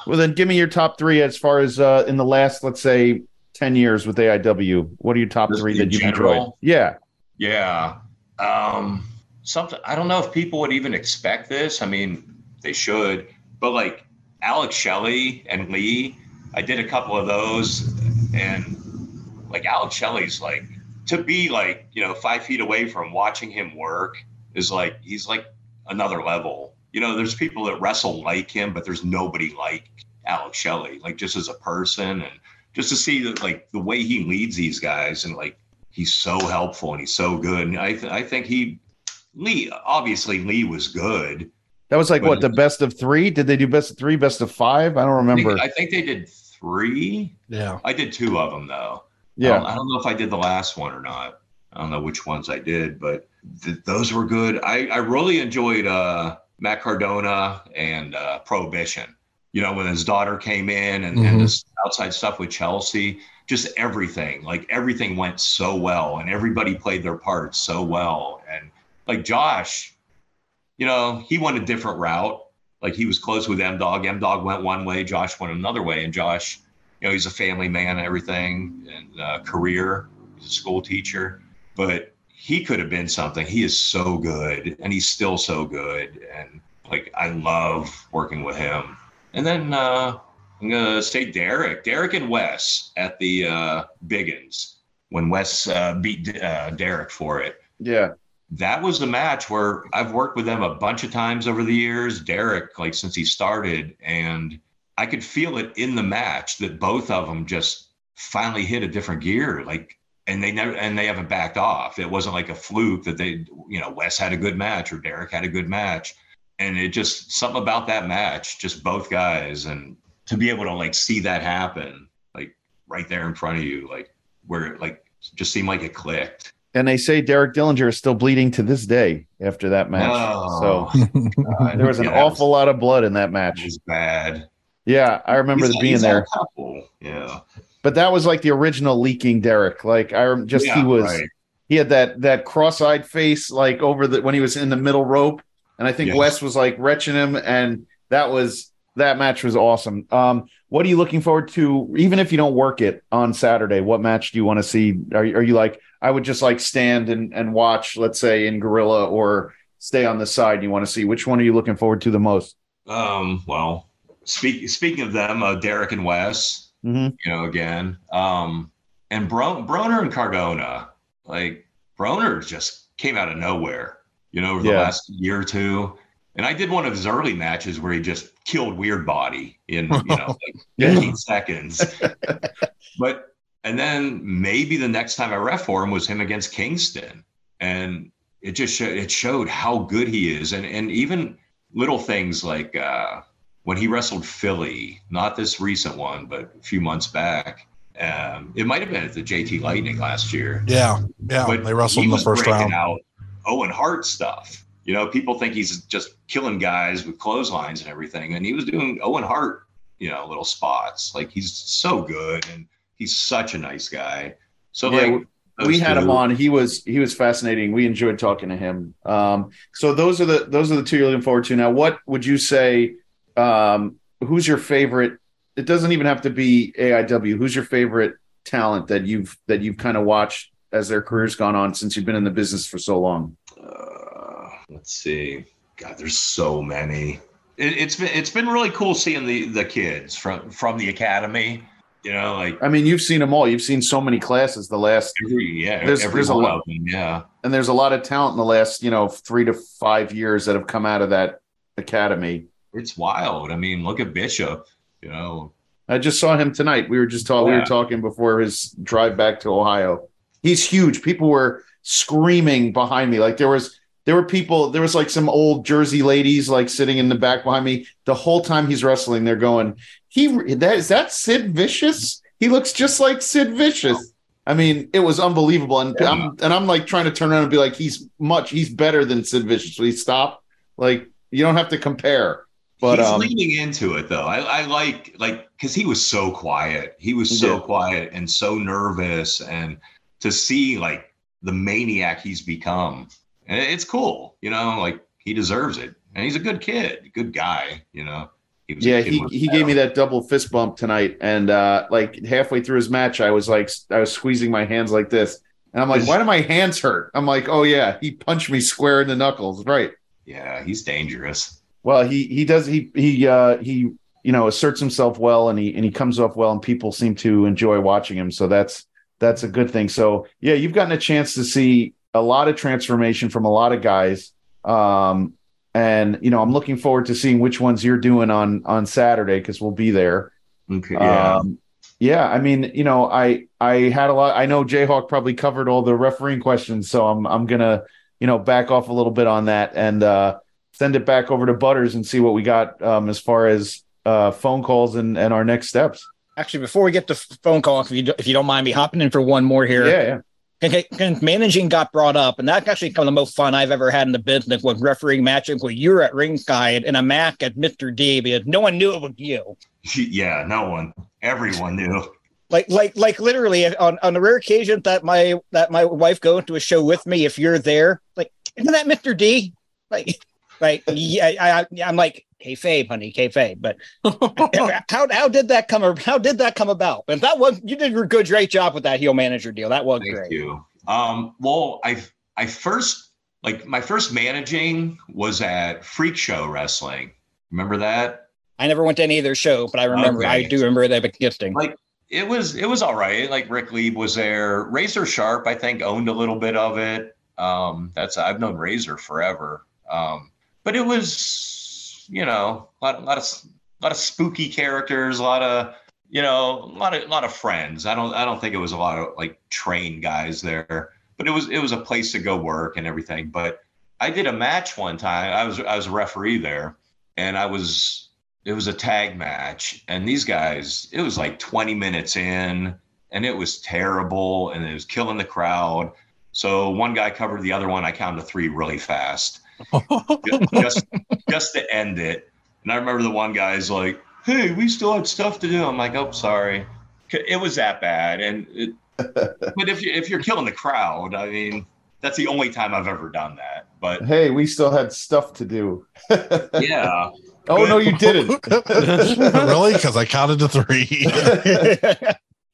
Well, then give me your top three as far as uh, in the last, let's say, 10 years with AIW. What are your top three that you've enjoyed? Yeah. yeah. Um, something, I don't know if people would even expect this. I mean, they should, but like Alex Shelley and Lee, I did a couple of those and like Alex Shelley's like, to be like, you know, five feet away from watching him work is like, he's like another level. you know, there's people that wrestle like him, but there's nobody like Alex Shelley, like just as a person and just to see that like the way he leads these guys and like he's so helpful and he's so good. And I th- I think he Lee obviously Lee was good. That was like what the best of three? Did they do best of three, best of five? I don't I think, remember. I think they did three. Yeah. I did two of them though. I yeah, don't, I don't know if I did the last one or not. I don't know which ones I did, but th- those were good. I, I really enjoyed uh, Matt Cardona and uh, Prohibition. You know, when his daughter came in and, Mhm. and this outside stuff with Chelsea, just everything. Like everything went so well, and everybody played their parts so well. And like Josh, you know, he went a different route. Like he was close with M Dog. M Dog went one way, Josh went another way, and Josh you know, he's a family man and everything and uh, career. He's a school teacher, but he could have been something. He is so good and he's still so good. And like, I love working with him. And then uh, I'm going to say Derek, Derek and Wes at the uh, Biggins when Wes uh, beat uh, Derek for it yeah. that was the match where I've worked with them a bunch of times over the years. Derek, like since he started, and I could feel it in the match that both of them just finally hit a different gear. Like, and they never and they haven't backed off. It wasn't like a fluke that they, you know, Wes had a good match or Derek had a good match, and it just something about that match, just both guys, and to be able to like see that happen, like right there in front of you, like where it like just seemed like it clicked. And they say Derek Dillinger is still bleeding to this day after that match. Oh. So uh, there was an Yeah, that awful lot of blood in that match. It match. was bad. Yeah, I remember He's- being he's there. a couple. Yeah. But that was like the original leaking Derek. Like I just he was right. he had that that cross-eyed face like over the when he was in the middle rope. And I think Yes. Wes was like retching him and that was that match was awesome. Um what are you looking forward to even if you don't work it on Saturday? What match do you want to see? Are, you- are you like I would just like stand and and watch let's say in Gorilla or stay on the side you want to see which one are you looking forward to the most? Um, well, speak, speaking of them, uh, Derek and Wes, Mhm. you know, again, um, and Bro- Broner and Cardona, like Broner just came out of nowhere, you know, over the Yeah. last year or two. And I did one of his early matches where he just killed Weird Body in, you know, like 15 seconds. but, and then maybe the next time I ref for him was him against Kingston. And it just showed, it showed how good he is. And, and even little things like, uh, when he wrestled Philly, not this recent one, but a few months back. Um, it might have been at the JT Lightning last year. Yeah. Yeah. But they wrestled he in the was first round. out Owen Hart stuff. You know, people think he's just killing guys with clotheslines and everything, and he was doing Owen Hart, you know, little spots. Like he's so good, and he's such a nice guy. So Yeah, like we those had him on. He was he was fascinating. We enjoyed talking to him. Um, so those are the those are the two you're looking forward to. Now, what would you say? Um, who's your favorite? It doesn't even have to be AIW. Who's your favorite talent that you've that you've kind of watched as their careers gone on since you've been in the business for so long? Uh, let's see. God, there's so many. It, it's been it's been really cool seeing the the kids from from the academy. You know, like I mean, you've seen them all. You've seen so many classes the last, every yeah, There's- every there's a lot. of them. Yeah. and there's a lot of talent in the last you know three to five years that have come out of that academy. It's wild. I mean, look at Bishop. You know, I just saw him tonight. We were just talking. We were talking before his drive back to Ohio. He's huge. People were screaming behind me. Like there was there were people. There was like some old Jersey ladies like sitting in the back behind me. The whole time he's wrestling, they're going, "He that is that Sid Vicious? He looks just like Sid Vicious." I mean, it was unbelievable. And Yeah. I'm and I'm like trying to turn around and be like, "He's much. He's better than Sid Vicious." Please stop. Like you don't have to compare. But he's um, leaning into it though. I, I like like because he was so quiet. He was He so did. quiet and so nervous, and to see like the maniac he's become, it's cool. You know, like he deserves it, and he's a good kid, good guy. You know, he was Yeah, he, he gave me that double fist bump tonight, and uh, like halfway through his match, I was like, I was squeezing my hands like this, and I'm like, why do my hands hurt? I'm like, oh yeah, he punched me square in the knuckles, right? Yeah, he's dangerous. Well, he he does he he uh, he you know asserts himself well, and he and he comes off well, and people seem to enjoy watching him, so that's that's a good thing. So yeah, you've gotten a chance to see a lot of transformation from a lot of guys. Um, and you know I'm looking forward to seeing which ones you're doing on on Saturday because we'll be there. Okay. Yeah. Um, yeah, I mean, you know, I I had a lot. I know Jayhawk probably covered all the refereeing questions, so I'm I'm gonna you know back off a little bit on that and uh, send it back over to Butters and see what we got um, as far as uh, phone calls and and our next steps. Actually, before we get to phone call, if you do, if you don't mind me hopping in for one more here, Yeah, yeah. Okay, and managing got brought up, and that's actually kind of the most fun I've ever had in the business was refereeing matches where you're at ringside and a Mac at Mr. D because no one knew it was you. yeah. No one. Everyone knew. Like, like, like, literally on, on the rare occasion that my that my wife goes to a show with me, if you're there, like, isn't that Mr. D? Like, like, yeah, I, I, I'm like, kayfabe, honey, kayfabe. But how how did that come? How did that come about? And that was you did a good, great job with that heel manager deal. That was Thank great. you. Um, well, I I first like my first managing was at Freak Show Wrestling. Remember that? I never went to any of their show, but I remember. Okay. I do remember they were gifting. Like it was it was all right. Like Rick Lieb was there. Razor Sharp, I think, owned a little bit of it. Um, that's I've known Razor forever. Um, but it was you know a lot, a lot of a lot of spooky characters, a lot of you know a lot of a lot of friends. I don't I don't think it was a lot of like trained guys there, but it was it was a place to go work and everything. But I did a match one time. I was I was a referee there, and I was it was a tag match, and these guys it was like 20 minutes in, and it was terrible, and it was killing the crowd. So one guy covered the other one. I counted to three really fast, just just to end it. And I remember the one guy's like, "Hey, we still had stuff to do." I'm like, "Oh, sorry." It was that bad, and it, but if you if you're killing the crowd, I mean, that's the only time I've ever done that. But Hey, we still had stuff to do. yeah, Oh no, you didn't. really? Because I counted to three.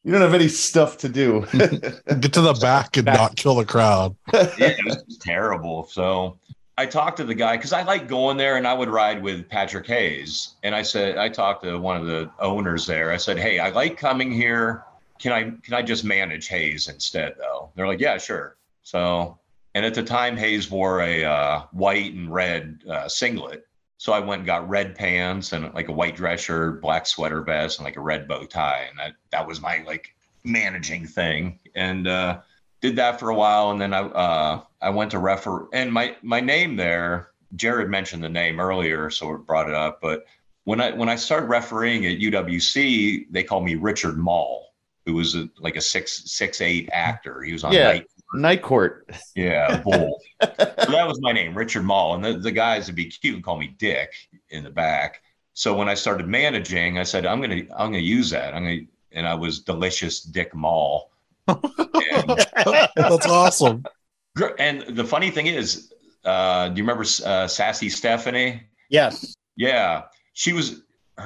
You don't have any stuff to do. Get to the back and not kill the crowd. yeah, it was terrible. So I talked to the guy because I like going there and I would ride with Patrick Hayes. And I said, I talked to one of the owners there. I said, Hey, I like coming here. Can I can I just manage Hayes instead though? They're like, Yeah, sure. So and at the time Hayes wore a uh, white and red uh, singlet. So I went and got red pants and like a white dress shirt, black sweater vest, and like a red bow tie. And that that was my like managing thing. And uh did that for a while and then I uh I went to refer and my my name there, Jared mentioned the name earlier, so it brought it up. But when I when I started refereeing at UWC, they called me Richard Moll, who was a, like a six six eight actor. He was on Yeah. Night Night court. yeah, bull. so that was my name, Richard Moll. And the, the guys would be cute and call me Dick in the back. So when I started managing, I said, I'm gonna I'm gonna use that. I'm gonna and I was delicious Dick Moll. and, That's awesome. and the funny thing is, uh, do you remember uh, Sassy Stephanie? yes. Yeah, she was.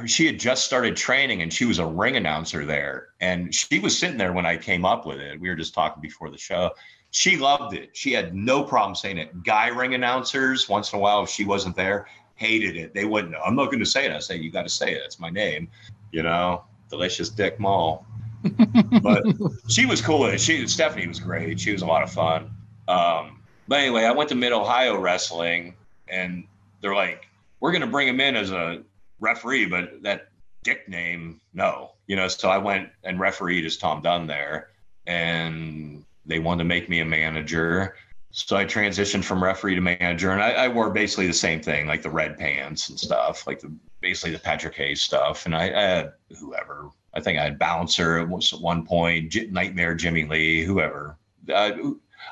She had just started training, and she was a ring announcer there. And she was sitting there when I came up with it. We were just talking before the show. She loved it. She had no problem saying it. Guy ring announcers, once in a while, if she wasn't there, hated it. They wouldn't. I'm not going to say it. I say you got to say it. It's my name. You know, delicious Dick Moll. but she was cool. She Stephanie was great. She was a lot of fun. Um, but anyway, I went to Mid Ohio Wrestling, and they're like, "We're going to bring him in as a referee, but that Dick name, no." You know, so I went and refereed as Tom Dunn there, and they wanted to make me a manager. So I transitioned from referee to manager, and I, I wore basically the same thing, like the red pants and stuff, like the basically the Patrick Hayes stuff. And I, I had whoever, I think I had Bouncer at one point, Nightmare Jimmy Lee, whoever. Uh,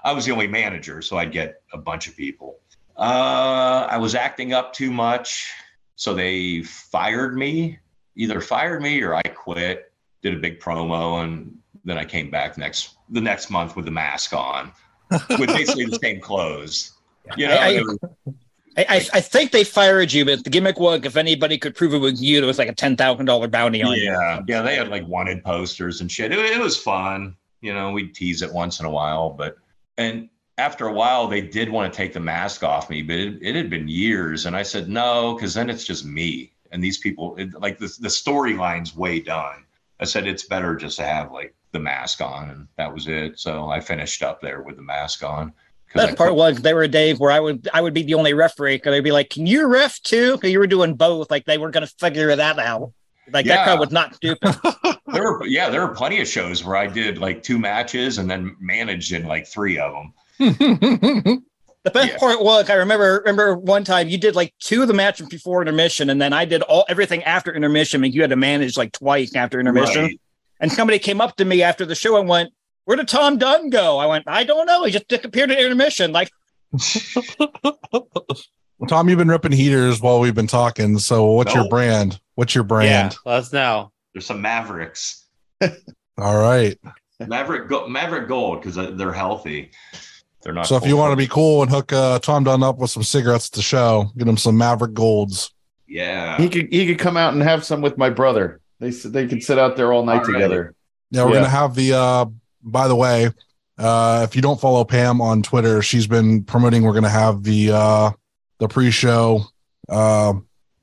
I was the only manager, so I'd get a bunch of people. Uh, I was acting up too much, so they fired me. Either fired me or I quit. Did a big promo, and then I came back next the next month with the mask on, with basically the same clothes. You know, I- I- I, I think they fired you, but the gimmick was if anybody could prove it was you, there was like a ten thousand dollar bounty on you. yeah, yeah, they had like wanted posters and shit. It, it was fun. You know, we'd tease it once in a while, but and after a while, they did want to take the mask off me, but it, it had been years, and I said no, because then it's just me and these people. It, like the the storyline's way done. I said it's better just to have like the mask on, and that was it. So I finished up there with the mask on. I That part was there were days where I would I would be the only referee because they'd be like, "Can you ref too?" Because you were doing both. Like they weren't going to figure that out. Like that Yeah. crowd was not stupid. there were yeah, there were plenty of shows where I did like two matches and then managed in like three of them. The best Yeah. part was I remember remember one time you did like two of the matches before intermission, and then I did all everything after intermission, and you had to manage like twice after intermission. Right. And somebody came up to me after the show and went, "Where did Tom Dunn go?" I went, "I don't know. He just disappeared at intermission." Like, Tom, you've been ripping heaters while we've been talking. So, what's your brand? What's your brand? Yeah, let us know. There's some Mavericks. All right. Maverick Go- Maverick Gold because they're healthy. They're not. So, if you want to be cool and hook uh, Tom Dunn up with some cigarettes at the show, get him some Maverick Golds. yeah, He could he could come out and have some with my brother. They s- they could sit out there all night All right. together. Yeah, we're Yeah. gonna have the. uh By the way, uh if you don't follow Pam on Twitter, she's been promoting. We're gonna have the uh the pre-show uh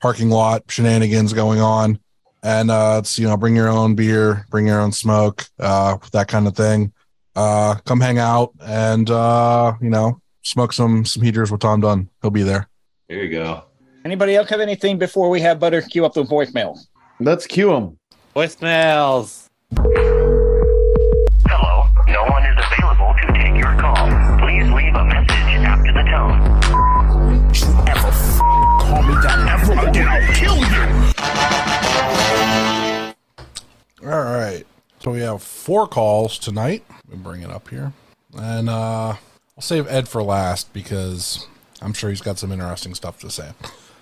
parking lot shenanigans going on, and uh it's you know bring your own beer, bring your own smoke, uh that kind of thing. Uh Come hang out and uh you know smoke some some heaters with Tom Dunn. He'll be there. there you go. anybody else have anything before we have Butter queue up the voicemail? Let's cue him. Voicemails. Hello, no one is available to take your call. Please leave a message after the tone. You Ever f- call me that ever again, I'll kill you. All right. So we have four calls tonight. We'll bring it up here. And uh I'll save Ed for last because I'm sure he's got some interesting stuff to say.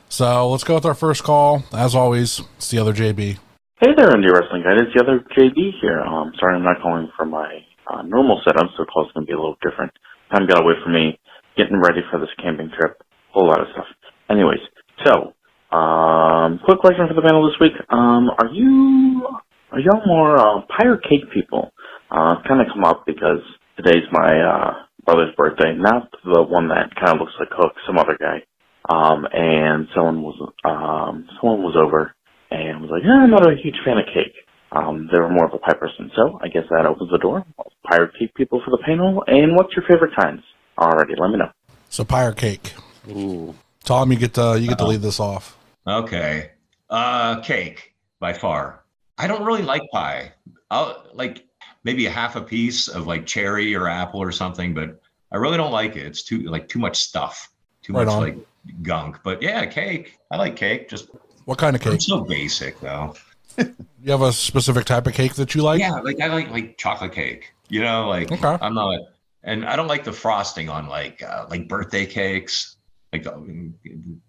So let's go with our first call. As always, it's the other JB. Hey there, Indie Wrestling Guy. It's the other JB here. Um, sorry I'm not calling from my uh, normal setup, so the call's going to be a little different. Time got away from me, getting ready for this camping trip, whole lot of stuff. Anyways, so, um, quick question for the panel this week. Um, are you, are y'all more, uh, pie or cake people? Uh, kind of come up because today's my, uh, brother's birthday, not the one that kind of looks like Hook, some other guy. Um, and someone was, um, someone was over and was like, yeah, I'm not a huge fan of cake. Um, they were more of a pie person, so I guess that opens the door. Pirate cake people for the panel, and what's your favorite kinds? Alrighty, let me know. So pie or cake. Ooh. Tom, you get to you get to lead this off. Okay, uh, cake by far. I don't really like pie. I'll like maybe a half a piece of like cherry or apple or something, but I really don't like it. It's too like too much stuff, too Right much on. like gunk. But yeah, cake. I like cake. Just What kind of cake? it's so basic though. You have a specific type of cake that you like? yeah, like I like like chocolate cake. You know, like Okay. I'm not, and I don't like the frosting on like uh, like birthday cakes. Like uh,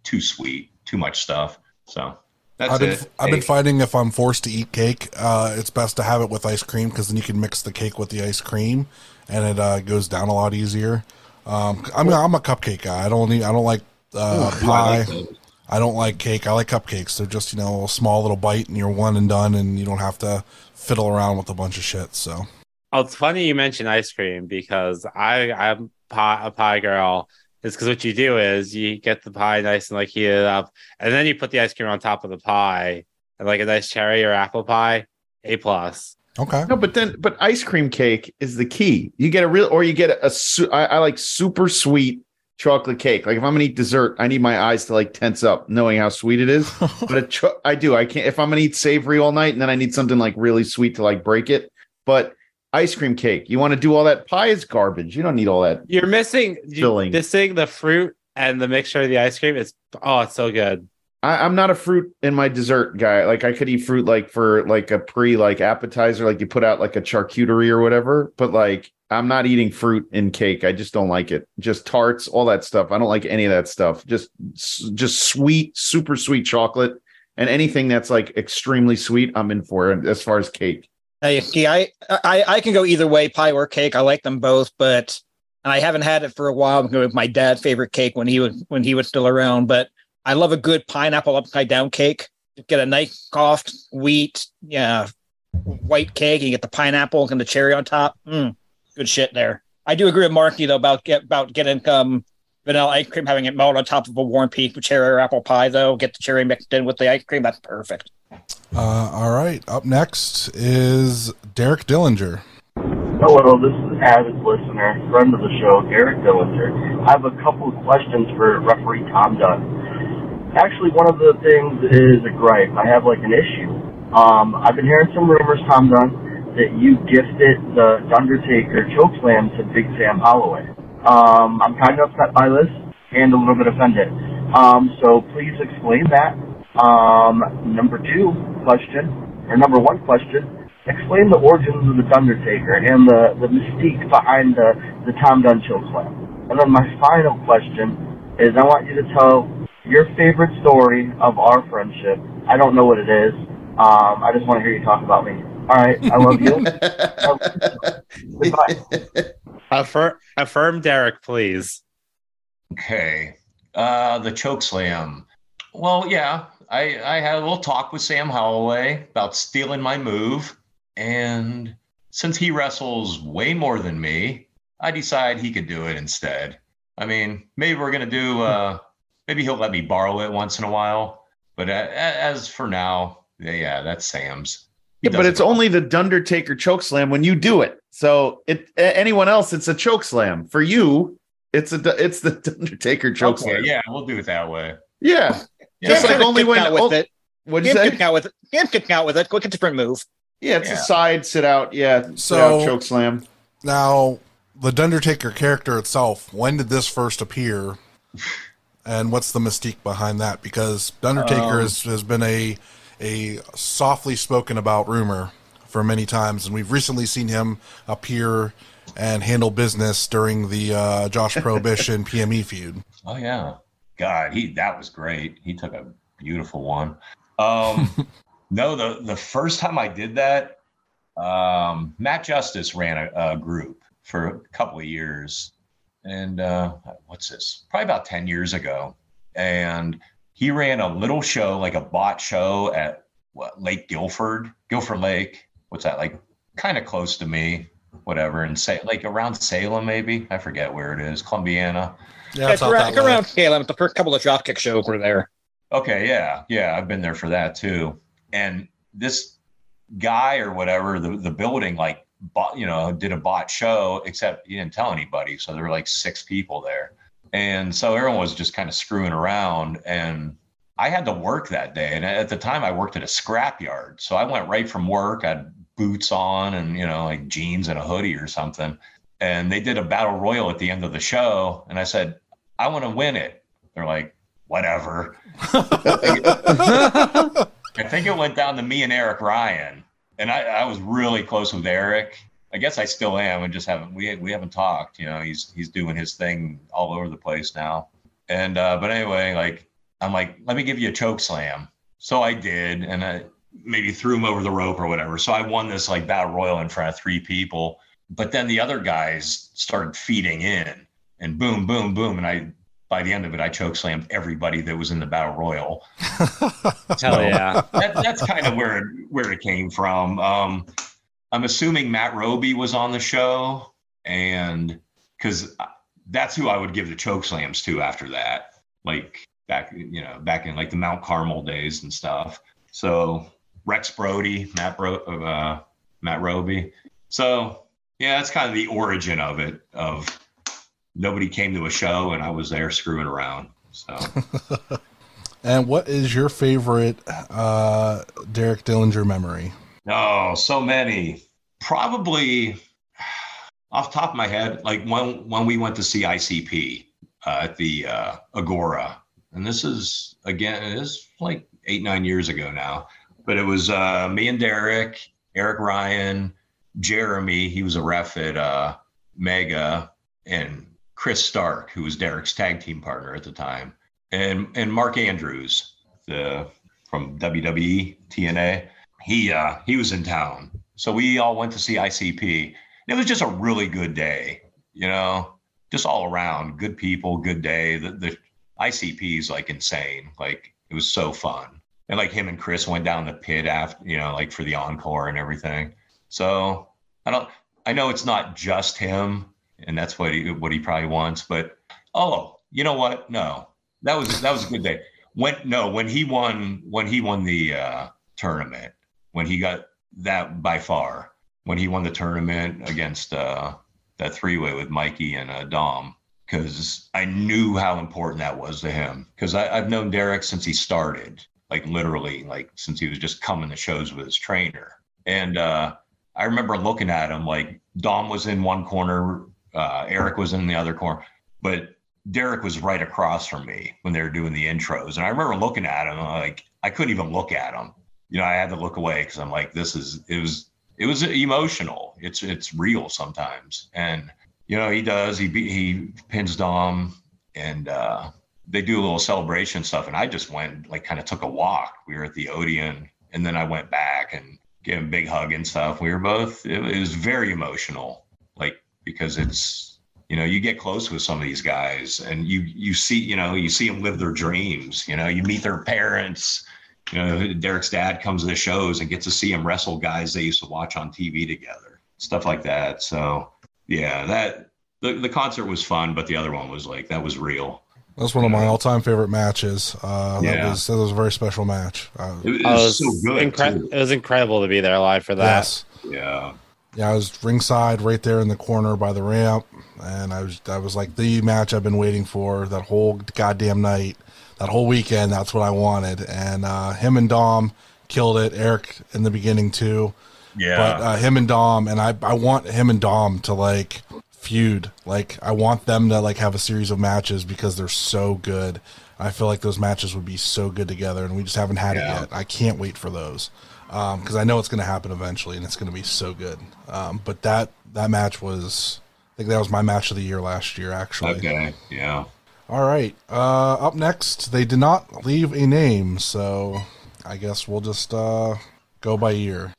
too sweet, too much stuff. So that's I've been it. I've been fighting if I'm forced to eat cake, uh, it's best to have it with ice cream because then you can mix the cake with the ice cream, and it uh, goes down a lot easier. Um, I'm I'm a cupcake guy. I don't need, I don't like uh, Ooh, I pie. like. I don't like cake. I like cupcakes. They're just you know a small little bite and you're one and done, and you don't have to fiddle around with a bunch of shit. So Oh, it's funny you mentioned ice cream because I I'm pie, a pie girl. It's because what you do is you get the pie nice and like heated up, and then you put the ice cream on top of the pie, and like a nice cherry or apple pie, a plus. okay, No, but then but ice cream cake is the key. You get a real or you get a, a su- I, I like super sweet chocolate cake. Like if I'm gonna eat dessert, I need my eyes to like tense up knowing how sweet it is. but cho- I do. I can't if I'm gonna eat savory all night and then I need something like really sweet to like break it. But ice cream cake, you want to do all that pie is garbage. You don't need all that. You're missing you're Filling. missing the fruit and the mixture of the ice cream. It's oh, it's so good. I, I'm not a fruit in my dessert guy. Like I could eat fruit like for like a pre like appetizer, like you put out like a charcuterie or whatever. But like I'm not eating fruit in cake. I just don't like it. Just tarts, all that stuff. I don't like any of that stuff. Just just sweet, super sweet chocolate, and anything that's like extremely sweet, I'm in for it as far as cake. Hey, I, I I can go either way, pie or cake. I like them both, but and I haven't had it for a while. I'm going with my dad's favorite cake when he was when he was still around. But I love a good pineapple upside down cake. Get a nice soft wheat, yeah, white cake. You get the pineapple and the cherry on top. Mm, good shit there. I do agree with Marcy though about get about getting um vanilla ice cream, having it melt on top of a warm piece of cherry or apple pie though. Get the cherry mixed in with the ice cream. That's perfect. uh, all right. Up next is Derek Dillinger. Hello, this is avid listener, friend of the show, Derek Dillinger. I have a couple of questions for referee Tom Dunn. Actually, one of the things is a gripe. I have like an issue. Um, I've been hearing some rumors, Tom Dunn, that you gifted the Dundertaker chokeslam to Big Sam Holloway. Um, I'm kind of upset by this and a little bit offended. Um, so please explain that. Um, number two question, or number one question, explain the origins of the Dundertaker and the, the mystique behind the, the Tom Dunn chokeslam. And then my final question is I want you to tell your favorite story of our friendship. I don't know what it is. Um, I just want to hear you talk about me. All right, I love you. Goodbye. Affirm, affirm Derek, please. Okay. Uh, the choke slam. Well, yeah, I, I had a little talk with Sam Holloway about stealing my move. And since he wrestles way more than me, I decide he could do it instead. I mean, maybe we're going to do, uh, maybe he'll let me borrow it once in a while. But a- a- as for now, yeah, yeah that's Sam's. He Yeah, but it's it only the Dundertaker choke slam when you do it. So it anyone else, it's a choke slam. For you, it's a it's the Dundertaker choke Okay, slam. yeah, we'll do it that way. Yeah. Yeah. Just like only when out with oh, it. what'd you Can't say? out with it. Can't kick out with it. Quick, a different move. Yeah, it's Yeah. a side sit out. Yeah, So- out choke slam. Now, the Dundertaker character itself, when did this first appear? And what's the mystique behind that? Because Dundertaker Um, has, has been a a softly spoken about rumor for many times, and we've recently seen him appear and handle business during the uh, Josh Prohibition PME feud. Oh yeah, God, he that was great. He took a beautiful one. Um, no, the the first time I did that, um, Matt Justice ran a, a group for a couple of years, and uh, what's this? Probably about ten years ago, and he ran a little show, like a bot show at what Lake Guilford, Guilford Lake. What's that like? Kind of close to me, whatever, and say like around Salem, maybe. I forget where it is, Columbiana. Yeah, it's around, around Caleb. The first couple of dropkick shows were there. Okay, yeah, yeah, I've been there for that too. And this guy or whatever, the the building like bought, you know, did a bot show, except he didn't tell anybody. So there were like six people there, and so everyone was just kind of screwing around. And I had to work that day, and at the time I worked at a scrap yard, so I went right from work. I had boots on and you know like jeans and a hoodie or something. And they did a battle royal at the end of the show, and I said, I want to win it. They're like, whatever. I think it went down to me and Eric Ryan, and I, I was really close with Eric. I guess I still am, and just haven't we we haven't talked. You know, he's he's doing his thing all over the place now. And uh, but anyway, like I'm like, let me give you a choke slam. So I did, and I maybe threw him over the rope or whatever. So I won this like battle royal in front of three people. But then the other guys started feeding in, and boom, boom, boom, and I by the end of it, I choke slammed everybody that was in the battle royal. Hell yeah. that, that's kind of where it, where it came from. Um, I'm assuming Matt Roby was on the show, and because that's who I would give the choke slams to after that, like back you know back in like the Mount Carmel days and stuff. So Rex Brody, Matt Bro, uh, Matt Roby. So yeah, that's kind of the origin of it. Of nobody came to a show and I was there screwing around. So. And what is your favorite uh, Derek Dillinger memory? Oh, so many. Probably off top of my head, like when when we went to see ICP uh, at the uh, Agora, and this is again, it is like eight nine years ago now. But it was uh, me and Derek, Eric Ryan, Jeremy. He was a ref at uh, Mega, and Chris Stark, who was Derek's tag team partner at the time, and and Mark Andrews, the from WWE TNA. He uh, he was in town, so we all went to see ICP. It was just a really good day, you know, just all around good people, good day. The, the ICP is like insane, like it was so fun, and like him and Chris went down the pit after, you know, like for the encore and everything. So I don't, I know it's not just him, and that's what he what he probably wants, but oh, you know what? No, that was that was a good day. When no, when he won when he won the uh, tournament, when he got that by far, when he won the tournament against uh, that three way with Mikey and uh, Dom because I knew how important that was to him. Because I've known Derek since he started, like literally, like since he was just coming to shows with his trainer. And uh, I remember looking at him like Dom was in one corner, uh, Eric was in the other corner, but Derek was right across from me when they were doing the intros. And I remember looking at him, like I couldn't even look at him. You know, I had to look away because I'm like, this is it was it was emotional. It's it's real sometimes, and you know he does. He he pins Dom, and uh, they do a little celebration stuff. And I just went like kind of took a walk. We were at the Odeon, and then I went back and gave him a big hug and stuff. We were both. It, it was very emotional, like because it's you know you get close with some of these guys, and you you see you know you see them live their dreams. You know you meet their parents you know, Derek's dad comes to the shows and gets to see him wrestle guys they used to watch on TV together, stuff like that. So yeah, that the, the concert was fun, but the other one was like that was real. That's one of my all-time favorite matches. Uh, that Yeah. was that was a very special match. Uh, It, it I was, was so good. incre- too. it was incredible to be there live for that. yes, Yeah. yeah, I was ringside, right there in the corner by the ramp, and I was that was like the match I've been waiting for that whole goddamn night, that whole weekend. That's what I wanted, and uh, him and Dom killed it. Eric in the beginning too. Yeah. but uh, him and Dom, and I, I want him and Dom to like feud. Like I want them to like have a series of matches because they're so good. I feel like those matches would be so good together, and we just haven't had Yeah. it yet. I can't wait for those because I know it's going to happen eventually, and it's going to be so good. Um, but that that match was, I think that was my match of the year last year, actually. okay. Yeah. All right. Uh, up next, they did not leave a name, so I guess we'll just uh, go by year.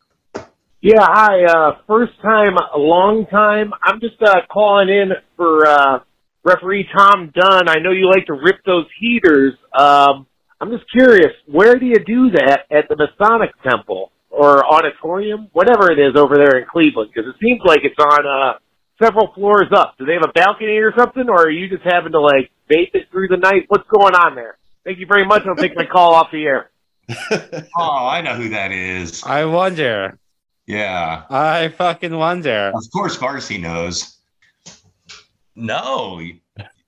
Yeah, hi. Uh, first time, long time. I'm just uh, calling in for uh, referee Tom Dunn. I know you like to rip those heaters. Um, I'm just curious, where do you do that at the Masonic Temple or auditorium, whatever it is over there in Cleveland? Because it seems like it's on uh, several floors up. Do they have a balcony or something, or are you just having to like vape it through the night? What's going on there? Thank you very much. I'll take my call off the air. Oh, I know who that is. I wonder. Yeah. I fucking wonder. Of course, Marcy knows. No,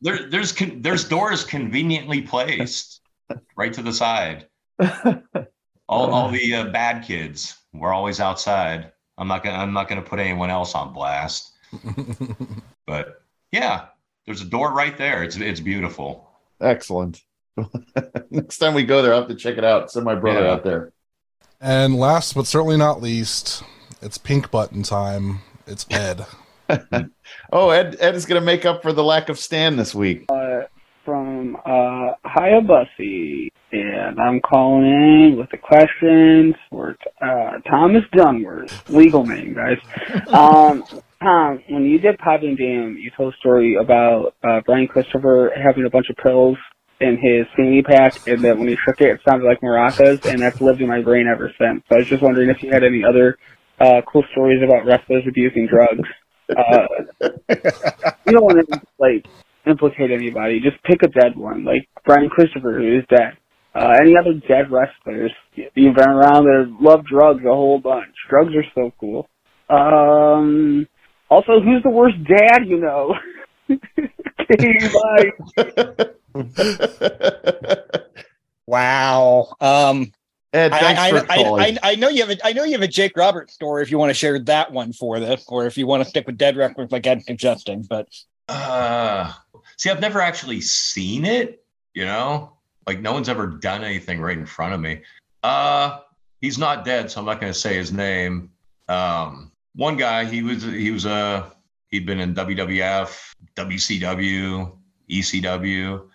there, there's con- there's doors conveniently placed right to the side. All all the uh, bad kids were always outside. I'm not gonna I'm not gonna put anyone else on blast. But yeah, there's a door right there. It's it's beautiful. Excellent. Next time we go there, I'll have to check it out. Send my brother Yeah. out there. And last but certainly not least, it's pink button time. It's Ed. Oh, Ed Ed is going to make up for the lack of Stan this week. from uh, Hayabussy, and I'm calling in with a question for uh, Thomas Dunworth, legal name, guys. Um, Tom, when you did Pop and Jam, you told a story about uh, Brian Christopher having a bunch of pills in his fanny pack, and that when he shook it, it sounded like maracas, and that's lived in my brain ever since. So I was just wondering if you had any other uh, cool stories about wrestlers abusing drugs. Uh, you don't want to like implicate anybody. Just pick a dead one, like Brian Christopher, who is dead. Uh, any other dead wrestlers you've been around that love drugs a whole bunch. Drugs are so cool. Um, also, who's the worst dad you know? okay, bye. Wow. Um, Ed, I, thanks I, for I, calling. I, I know you have a I know you have a Jake Roberts story if you want to share that one for this, or if you want to stick with Dead Records like Ed suggesting, but Uh, see, I've never actually seen it. You know, like no one's ever done anything right in front of me. Uh, he's not dead, so I'm not going to say his name. Um, one guy, he was he was uh, he'd been in WWF, WCW, ECW,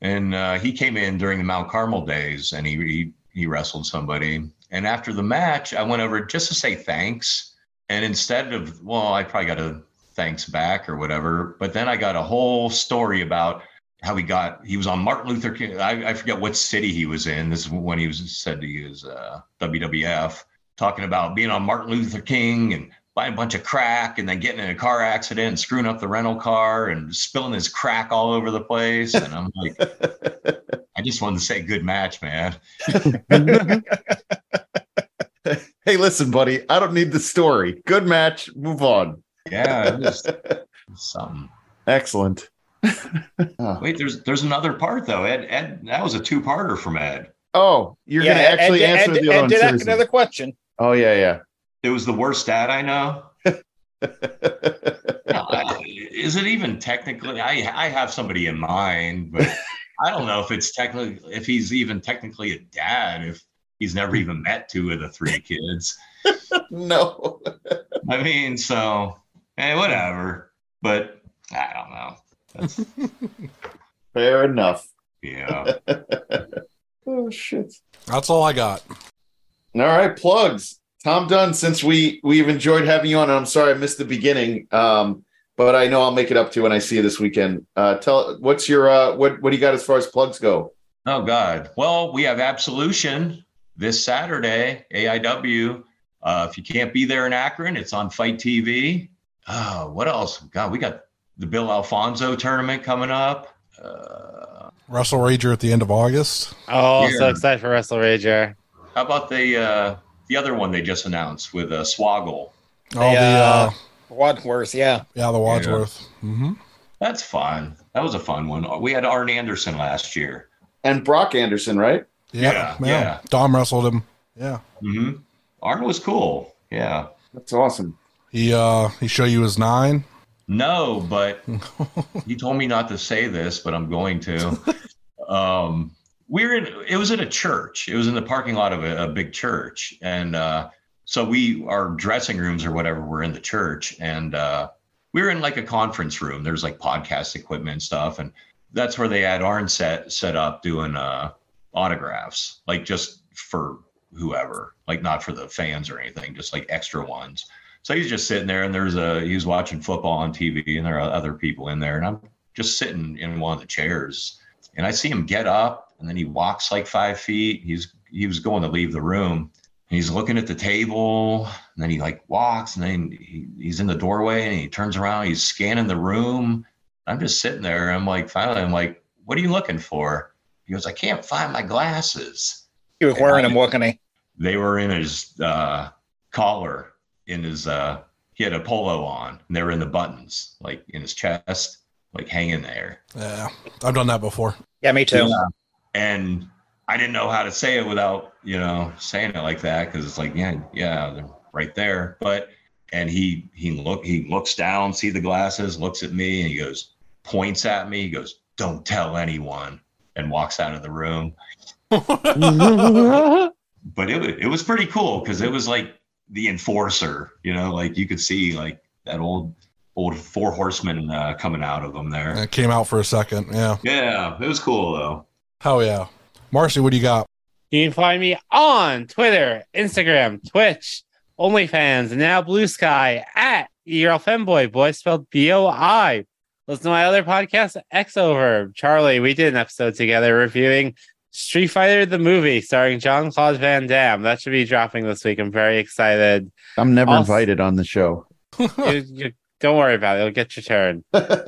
and uh, he came in during the Mount Carmel days, and he, he he wrestled somebody. And after the match, I went over just to say thanks. And instead of well, I probably got a thanks back or whatever, but then I got a whole story about how he got he was on Martin Luther King. I, I forget what city he was in. This is when he was said to use uh, WWF, talking about being on Martin Luther King and buying a bunch of crack and then getting in a car accident and screwing up the rental car and spilling his crack all over the place. And I'm like, I just wanted to say good match, man. Hey, listen, buddy. I don't need the story. Good match. Move on. Yeah, it was something. Excellent. Wait, there's there's another part though. Ed, Ed, that was a two-parter from Ed. Oh, you're Yeah, gonna actually Ed- answer Ed- the other Ed one. did ask another question. Oh yeah, yeah. It was the worst stat I know. No, I- uh, is it even technically? I I have somebody in mind, but I don't know if it's technically if he's even technically a dad if he's never even met two of the three kids. no. I mean, so hey, whatever. But I don't know. That's Fair enough. yeah. Oh shit. That's all I got. All right, plugs. Tom Dunn, since we we've enjoyed having you on, and I'm sorry I missed the beginning, um, but I know I'll make it up to you when I see you this weekend. Uh, tell what's your uh, what what do you got as far as plugs go? Oh God. Well, we have Absolution this Saturday, AIW. Uh, if you can't be there in Akron, it's on FITE TV. Uh, what else? God, we got the Bill Alfonso tournament coming up. Uh, Wrestle Rager at the end of August. Oh, Yeah. so excited for Wrestle Rager. how about the uh, the other one they just announced with uh, Swoggle? Oh, the uh, Wadsworth, yeah. yeah, the Wadsworth. hmm That's fun. That was a fun one. We had Arn Anderson last year. And Brock Anderson, right? Yeah, Yeah, yeah, yeah. Dom wrestled him. Yeah, hmm Arn was cool. Yeah. That's awesome. he uh he showed you his nine. No, but he told me not to say this, but I'm going to. um, we were in. It was in a church. It was in the parking lot of a, a big church, and uh, so we our dressing rooms or whatever were in the church, and uh, we were in like a conference room. There's like podcast equipment and stuff, and that's where they had Arn set set up doing uh, autographs, like just for whoever, like not for the fans or anything, just like extra ones. So he's just sitting there, and there's a he was watching football on TV, and there are other people in there, and I'm just sitting in one of the chairs, and I see him get up, and then he walks like five feet. He's he was going to leave the room, and he's looking at the table, and then he like walks, and then he, he's in the doorway, and he turns around, he's scanning the room. I'm just sitting there, I'm like, finally, I'm like, what are you looking for? He goes, I can't find my glasses He was wearing them, wasn't he? they were in his uh, collar in his uh, he had a polo on and they were in the buttons like in his chest like hanging there Yeah, I've done that before. Yeah, me too. Yeah. And i didn't know how to say it without you know saying it like that because it's like yeah yeah they're right there but and he he look he looks down see the glasses looks at me and he goes points at me he goes don't tell anyone and walks out of the room but it, wa- it was pretty cool because it was like the enforcer you know like you could see like that old old four horsemen uh, coming out of them there It came out for a second. Yeah. yeah it was cool though Hell yeah. Marcy, what do you got? You can find me on Twitter, Instagram, Twitch, OnlyFans, and now Blue Sky at ERL Femboy, boy spelled B O I. Listen to my other podcast, X Over. Charly, we did an episode together reviewing Street Fighter the movie starring Jean Claude Van Damme. That should be dropping this week. I'm very excited. I'm never Also- invited on the show. You- you- don't worry about it. You'll get your turn.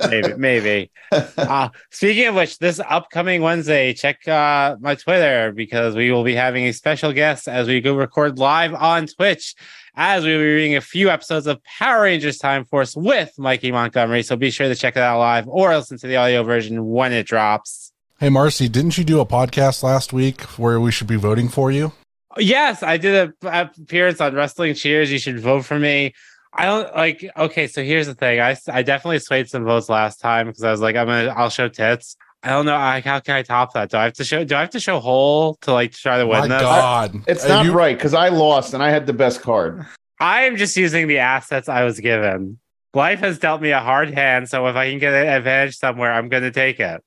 Maybe, maybe. Uh, speaking of which, this upcoming Wednesday, check uh, my Twitter because we will be having a special guest as we go record live on Twitch as we will be reading a few episodes of Power Rangers Time Force with Mikey Montgomery. So be sure to check that out live or listen to the audio version when it drops. Hey, Marcy, didn't you do a podcast last week where we should be voting for you? Yes, I did a a appearance on Wrestling Cheers. You should vote for me. I don't like. Okay, so here's the thing. I I definitely swayed some votes last time because I was like, I'm gonna, I'll show tits. I don't know. I, how can I top that? Do I have to show? Do I have to show whole to like try to win My this? God. It's Hey, not you- right because I lost and I had the best card. I am just using the assets I was given. Life has dealt me a hard hand, so if I can get an advantage somewhere, I'm gonna take it.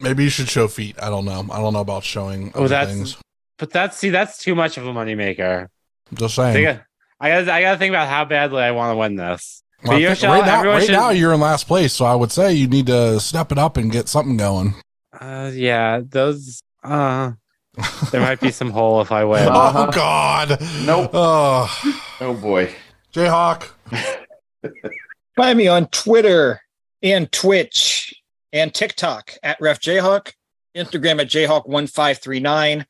Maybe you should show feet. I don't know. I don't know about showing Oh, that's things. but that's see, that's too much of a moneymaker. Just I saying. Got, I got, I got to think about how badly I want to win this. Well, But you think should- right now, everyone right should- now you're in last place, so I would say you need to step it up and get something going. Uh, yeah, those. Uh, there might be some hole if I win. Uh-huh. Oh God! Nope. Oh, Oh boy. JHawk. Find me on Twitter and Twitch and TikTok at Ref JHawk, Instagram at JHawk1539.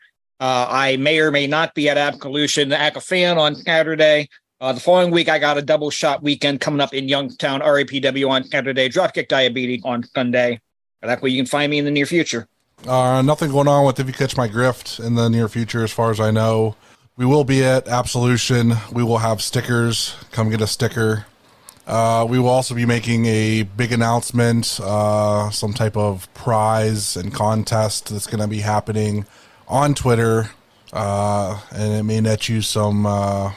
Uh, I may or may not be at Absolution Fan on Saturday. Uh, the following week, I got a double shot weekend coming up in Youngstown, RAPW on Saturday, Dropkick Diabetes on Sunday. That way you can find me in the near future. Uh, nothing going on with if you catch my grift in the near future, as far as I know. We will be at Absolution. We will have stickers. Come get a sticker. Uh, we will also be making a big announcement, uh, some type of prize and contest that's going to be happening on Twitter, uh, and it may net you some uh,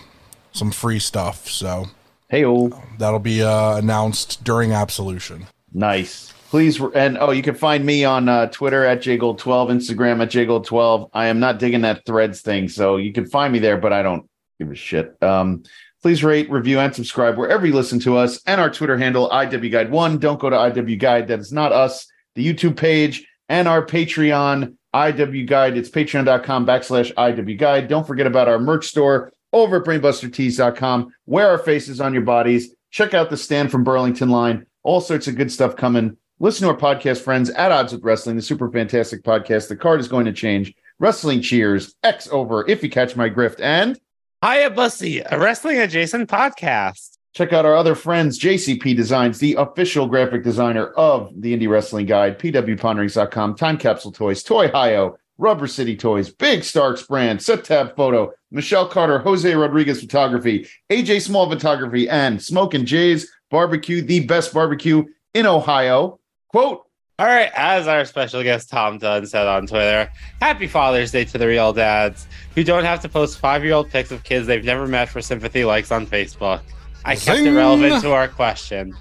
some free stuff. So, hey, old that'll be uh, announced during Absolution. Nice. Please and oh, you can find me on uh, Twitter at jgold12, Instagram at jgold12. I am not digging that Threads thing, so you can find me there, but I don't give a shit. Um, please rate, review, and subscribe wherever you listen to us, and our Twitter handle IWGuide1. Don't go to IWGuide; that is not us. The YouTube page and our Patreon IW Guide. It's patreon.com backslash IW Guide. Don't forget about our merch store over at brainbustertees.com. Wear our faces on your bodies. Check out the stand from Burlington line. All sorts of good stuff coming. Listen to our podcast friends at Odds with Wrestling, the super fantastic podcast. The card is going to change. Wrestling Cheers, X over, if you catch my grift, and Hiya Bussy, a wrestling adjacent podcast. Check out our other friends, JCP Designs, the official graphic designer of the Indie Wrestling Guide, pwponderings.com, Time Capsule Toys, Toy Hio, Rubber City Toys, Big Starks Brand, Set Tab Photo, Michelle Carter, Jose Rodriguez Photography, AJ Small Photography, and Smoke and Jay's Barbecue, the best barbecue in Ohio. Quote, all right, as our special guest Tom Dunn said on Twitter, happy Father's Day to the real dads who don't have to post five year old pics of kids they've never met for sympathy likes on Facebook. I kept Zing. it relevant to our question.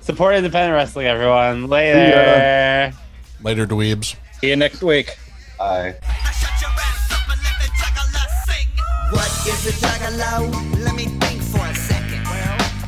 Support independent wrestling, everyone. Later. Yeah. Later, dweebs. See you next week. Bye. What is a juggalo? Let me think for a second.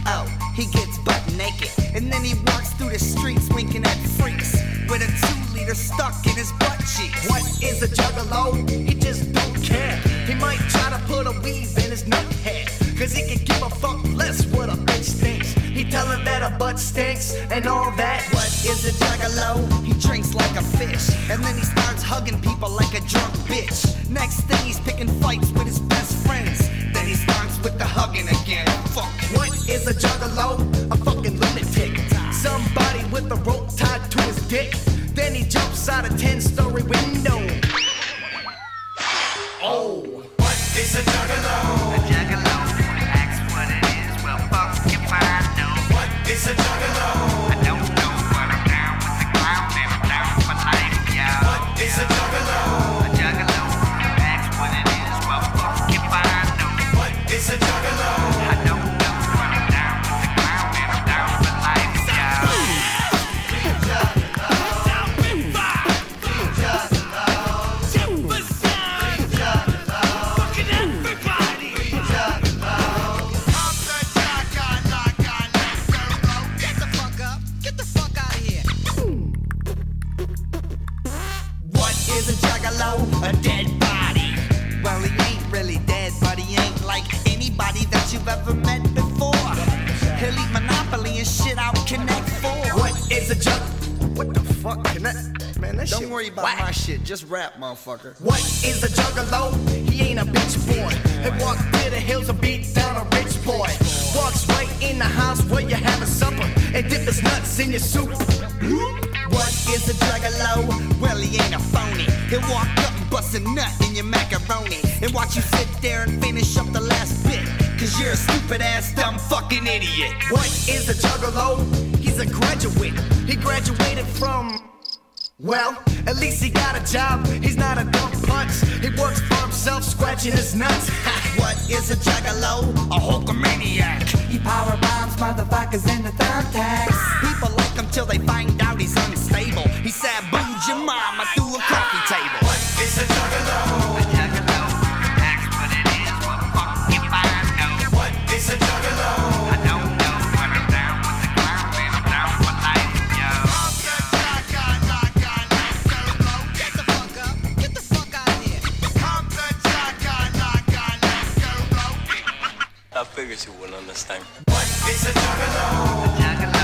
Oh, he gets butt naked, and then he walks through the streets winking at freaks with a two liter stuck in his butt cheeks. What is a juggalo? He just don't care. He might try to put a weave in his nut head, cause he can give a fuck less what a bitch thinks. He tell her that a butt stinks and all that. What is a juggalo? He drinks like a fish, and then he starts hugging people like a drunk bitch. Next thing he's picking fights with his best friends. Then he starts with the hugging again. Fuck. What is a juggalo? A fucking lunatic. Somebody with a rope tied to his dick. Then he jumps out a 10 story window. Oh, what is a juggalo? Is a juggalo? A juggalo? A dead body. Well, he ain't really dead, but he ain't like anybody that you've ever met before. He'll eat Monopoly and shit out Connect 4. What is a jug? What the fuck? Connect? Man, that Don't worry about my shit. Just rap, motherfucker. What is a juggalo? He ain't a bitch boy. He walks through the hills and beat down a rich boy. Walks right in the house where you have a supper and dip his nuts in your soup. Hmm? What is a juggalo? Well, he ain't a phony. He'll walk up and bust a nut in your macaroni and watch you sit there and finish up the last bit. Cause you're a stupid ass, dumb fucking idiot. What is a juggalo? He's a graduate. He graduated from. Well, at least he got a job. He's not a dumb punch. He works for himself, scratching his nuts. what is a juggalo? A Hulkamaniac. He power bombs motherfuckers in the thumbtacks. People till they find out he's unstable. He said, sabooed your mama through a coffee table. What is a juggalo? A juggalo. Ask what it is. Well, fuck if I know. What is a juggalo? I don't know, but I'm down with the and I'm down for life, yo. I figured you wouldn't understand. What is a juggalo? A juggalo.